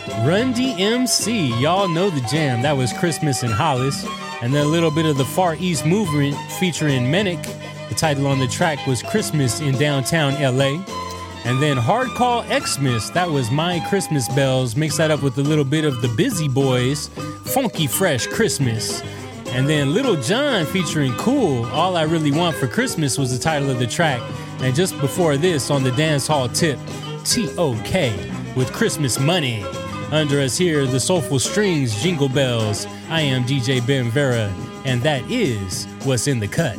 Run DMC, y'all know the jam. That was Christmas in Hollis. And then a little bit of the Far East movement featuring Menick. The title on the track was Christmas in Downtown LA. And then Hard Call Xmas, that was My Christmas Bells. Mix that up with a little bit of the Busy Boys, Funky Fresh Christmas. And then Lil Jon featuring Cool, All I Really Want for Christmas was the title of the track. And just before this, on the dance hall tip, T.O.K. with Christmas Money. Under us here, the Soulful Strings, Jingle Bells. I am DJ Ben Vera, and that is what's in the cut.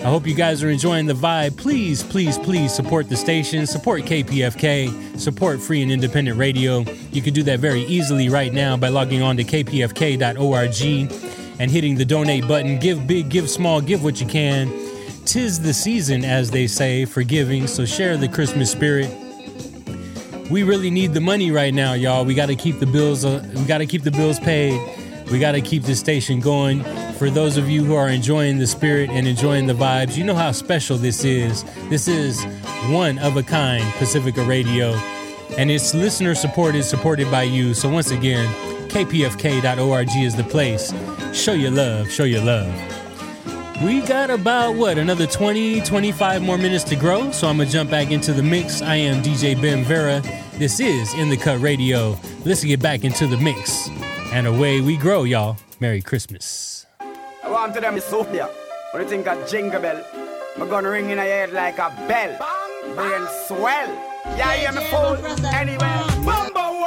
I hope you guys are enjoying the vibe. Please, please, please support the station, support KPFK, support free and independent radio. You can do that very easily right now by logging on to kpfk.org and hitting the donate button. Give big, give small, give what you can. Tis the season, as they say, for giving, so share the Christmas spirit. We really need the money right now, y'all. We got to keep the bills. Uh, we got to keep the bills paid. We got to keep the station going. For those of you who are enjoying the spirit and enjoying the vibes, you know how special this is. This is one of a kind Pacifica Radio, and it's listener supported, supported by you. So once again, kpfk.org is the place. Show your love. Show your love. We got about what another 20, 25 more minutes to grow, so I'm gonna jump back into the mix. I am DJ Ben Vera. This is In the Cut Radio. Let's get back into the mix. And away we grow, y'all. Merry Christmas. I want to them is soup there. When you think of jingle bell, I'm gonna ring in your head like a bell. Bang, bang. Brain swell. Yeah, yeah, me fool. Anyway,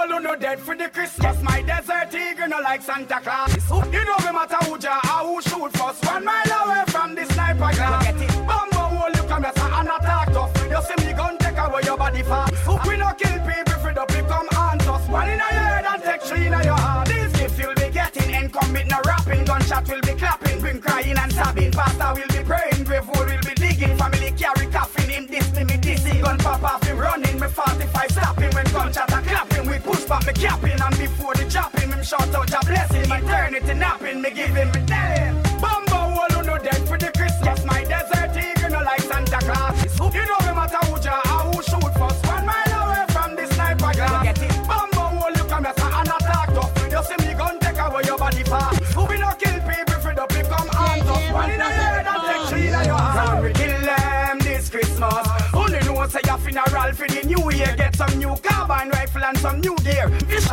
All no dead for the Christmas. My desert eagle no like Santa Claus. You know me matter who ja or who shoot first. One mile away from the sniper glass. Get it? Bumbo all you come here and attack tough. You see me gun take away your body fast. We no kill people for the become hunt us. One in your head and take three in your heart. These gifts you'll be getting and commit no rapping. Gunshot will be clapping, bring crying and sobbing. Pastor will be praying, grave will be digging. Family carry coffin him this me me this Gun pop off him running, me 45 stopping. When gunshot a clapping, we push back me capping. And before the chopping, him shout out a blessing. Eternity napping, me give him me name.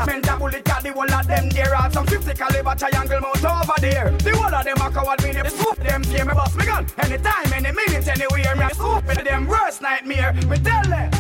Fishermen that bullet got the whole of them there. Are some 50 caliber triangle mount over there. The whole of them a coward me, they swoop them fear me bust me gun. Anytime, any minute, anywhere. Me a swoop them worst nightmare. Me tell them,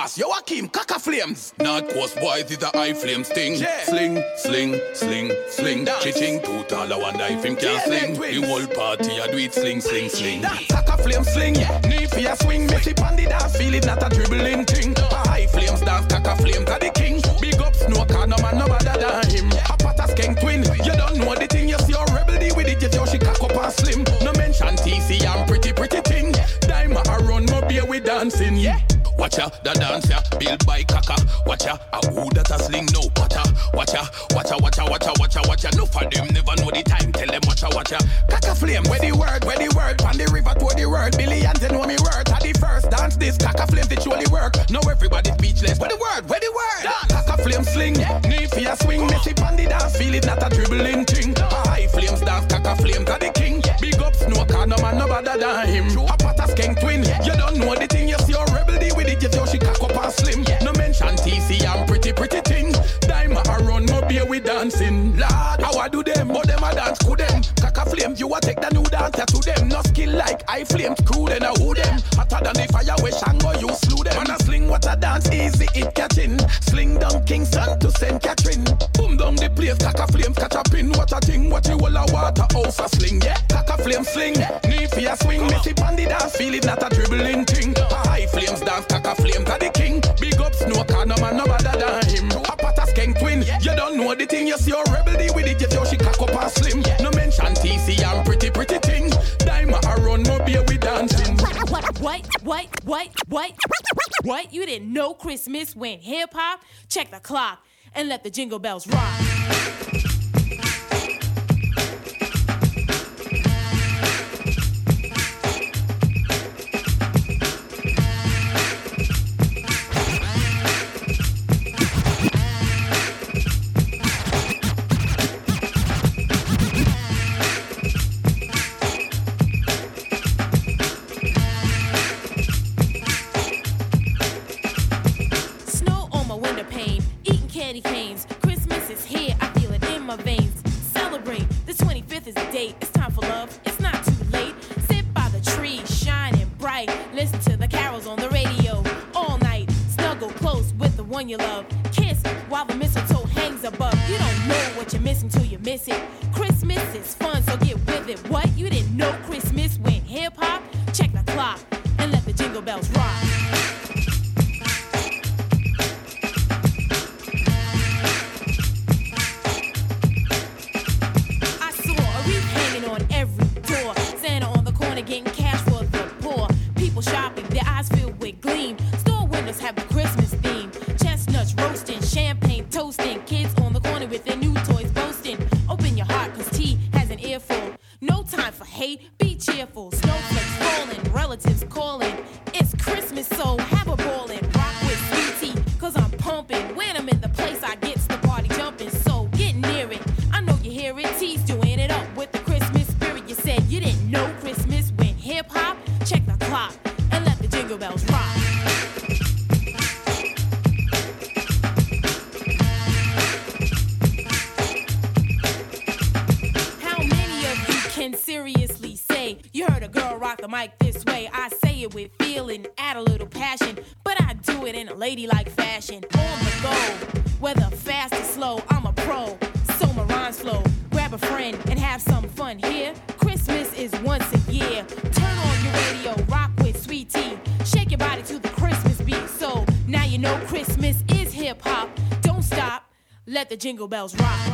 boss, Joachim, Kaka Flames. North Coast boys is a high flame sting. Sling, sling, sling, sling. Chiching too tall, I wonder if him can't sling. The whole party, I do it sling, sling, sling. Kaka Flame sling, yeah. knee for a swing. Missy pandy dance, feel it not a dribbling thing. A high flames dance, Kaka Flames are the king. Big up snow, car, no man, no better than him. A pot a skank twin, you don't know the thing. You see your rebel deal with it, you see she cock up and slim. No mention TC, I'm pretty, pretty thing. Diamond, I run, my beer, we dancing. Yeah. Watch ya, the dance ya, build by kaka. Watch ya, a who that a sling no patter. Watch ya, watch ya, watch ya, watch ya, watch ya, watch ya. No for them never know the time. Tell them watch ya, watch ya. Kaka flame, where the word, where the word. Pan the river to the word. Billions they know me word. At the first dance this kaka flame it surely work. Now everybody speechless. Where the word, where the word. Kaka flame sling, knee for a swing. Messy pan the dance, feel it not a dribbling thing. A high flames dance, kaka flames are the king. Big up snow car, no man no better than him. A we dancing. Lord, how I do them, but them I dance cool them. Kaka flame, you a take the new dancer to them. No skill like I flame, screw them, I who them. Hotter than the fire, we Shango, you slew them. Man, I sling what I dance, easy it catching. Sling down Kingston to St. Catherine. Boom down the place, kaka flame, catch a pin. What a thing, what you all a water house a sling, yeah. Kaka flame sling, knee for a swing. Missy pandy dance, feel it not a dribbling thing. A high flames dance, kaka flames are the king. Big up snow car, no man no better than don't know the thing. You see your rebel deal with it, you see she cock up and slim. No mention TC, I'm pretty, pretty thing. Diamond, I run my beer we dancing. What, what, what, what, what? You didn't know Christmas went hip hop? Check the clock and let the jingle bells rock. Listen to the carols on the radio all night. Snuggle close with the one you love. Kiss while the mistletoe hangs above. You don't know what you're missing till you miss it. Christmas is fun, so get with it. What? You didn't know Christmas went hip hop? Check the clock and let the jingle bells rock. Bells rock.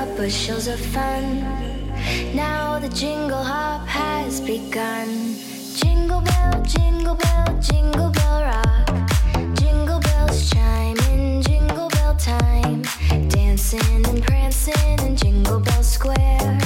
up bushels of fun. Now the jingle hop has begun. Jingle bell, jingle bell, jingle bell rock. Jingle bells chime in jingle bell time. Dancing and prancing in Jingle Bell Square.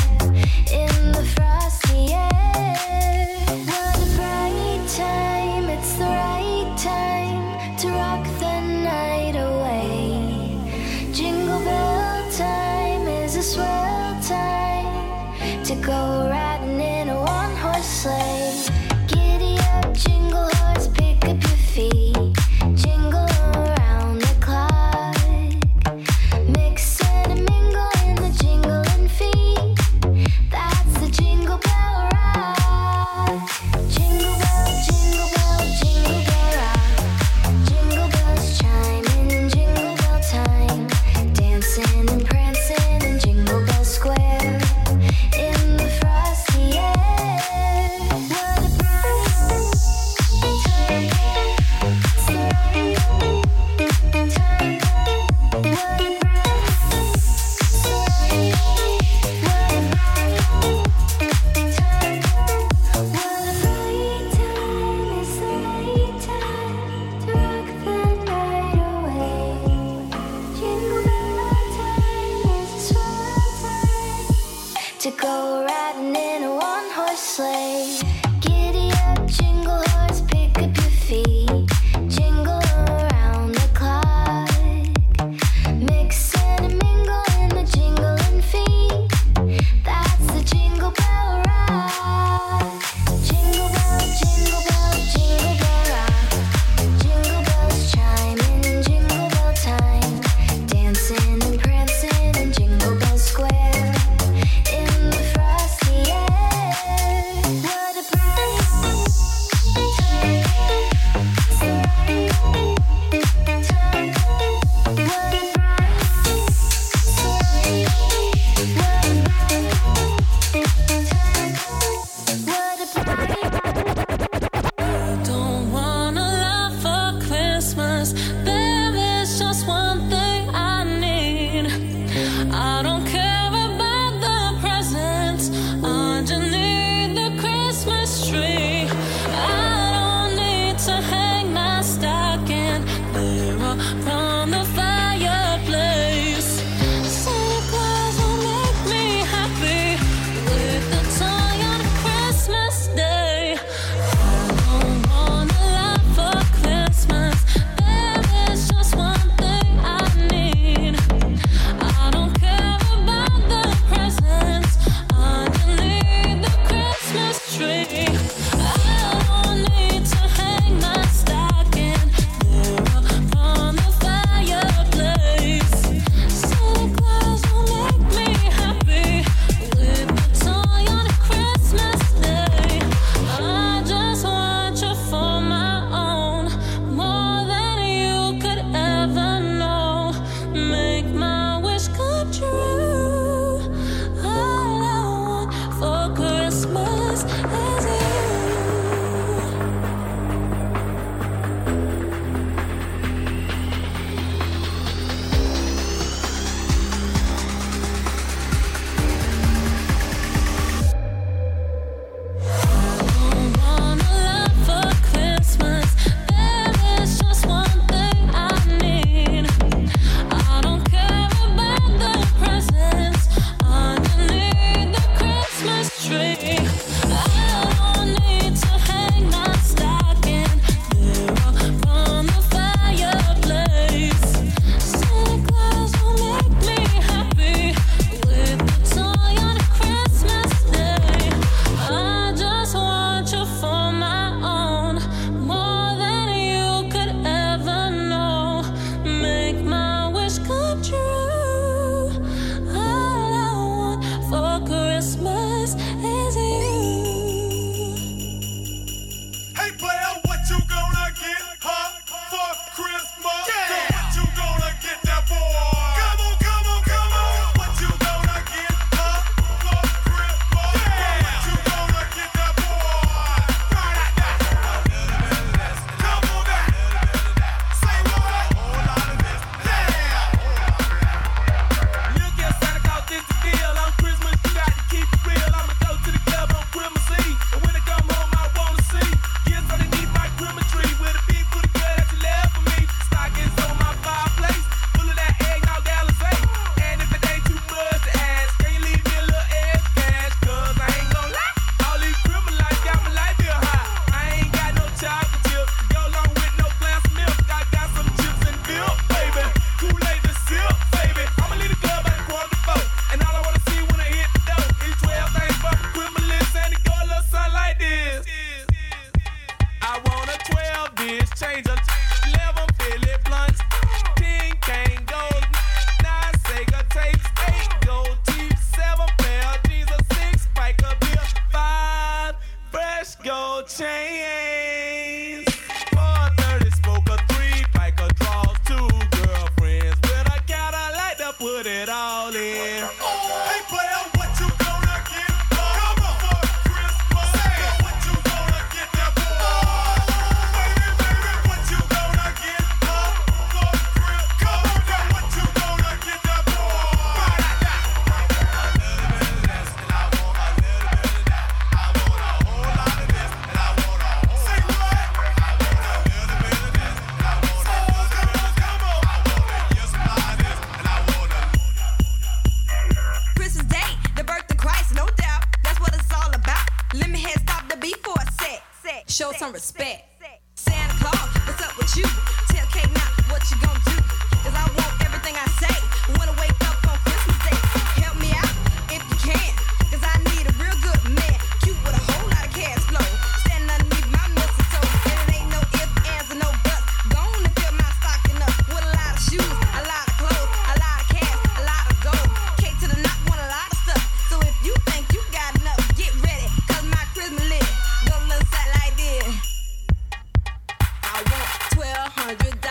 Hundred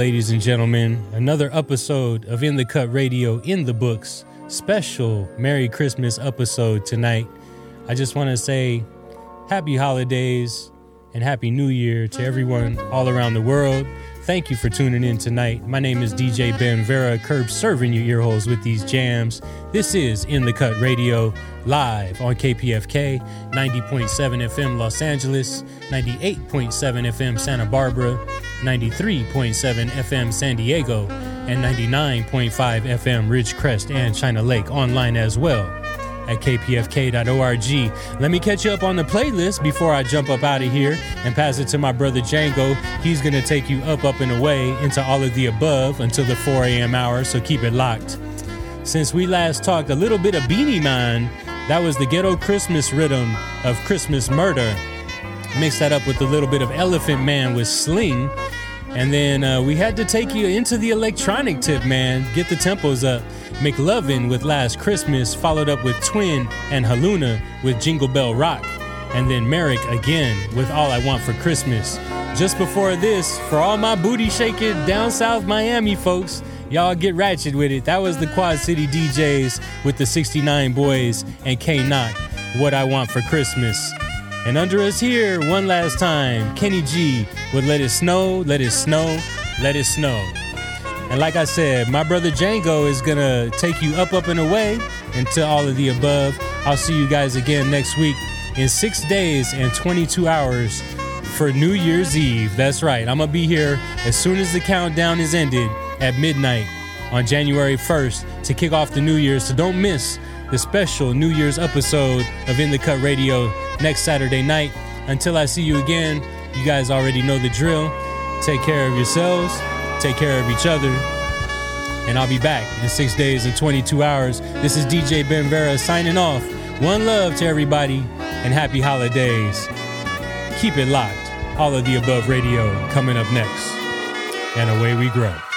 ladies and gentlemen. Another episode of In the Cut Radio in the books. Special Merry Christmas episode tonight. I just want to say happy holidays and happy new year to everyone all around the world. Thank you for tuning in tonight. My name is DJ Ben Vera, curb serving your ear holes with these jams. This is In the Cut Radio, live on KPFK, 90.7 FM Los Angeles, 98.7 FM Santa Barbara, 93.7 FM San Diego, and 99.5 FM Ridgecrest and China Lake online as well at kpfk.org. Let me catch you up on the playlist before I jump up out of here and pass it to my brother Django. He's going to take you up, up, and away into all of the above until the 4 a.m. hour, so keep it locked. Since we last talked a little bit of Beenie Man, that was the ghetto Christmas rhythm of Christmas murder. Mix that up with a little bit of Elephant Man with Sling. And then uh, we had to take you into the electronic tip, man. Get the tempos up. McLovin with Last Christmas, followed up with Twin and Haluna with Jingle Bell Rock. And then Merrick again with All I Want for Christmas. Just before this, for all my booty shaking down south Miami folks, y'all get ratchet with it. That was the Quad City DJs with the 69 Boys and K Knot. What I Want for Christmas. And under us here, one last time, Kenny G with Let It Snow, Let It Snow, Let It Snow. And like I said, my brother Django is gonna take you up, up, and away into all of the above. I'll see you guys again next week in six days and 22 hours for New Year's Eve. That's right, I'm gonna be here as soon as the countdown is ended at midnight on January 1st to kick off the New Year. So don't miss the special New Year's episode of In the Cut Radio next Saturday night. Until I see you again, you guys already know the drill. Take care of yourselves, take care of each other, and I'll be back in six days and 22 hours. This is DJ Ben Vera signing off. One love to everybody and happy holidays. Keep it locked. All of the above radio coming up next. And away we grow.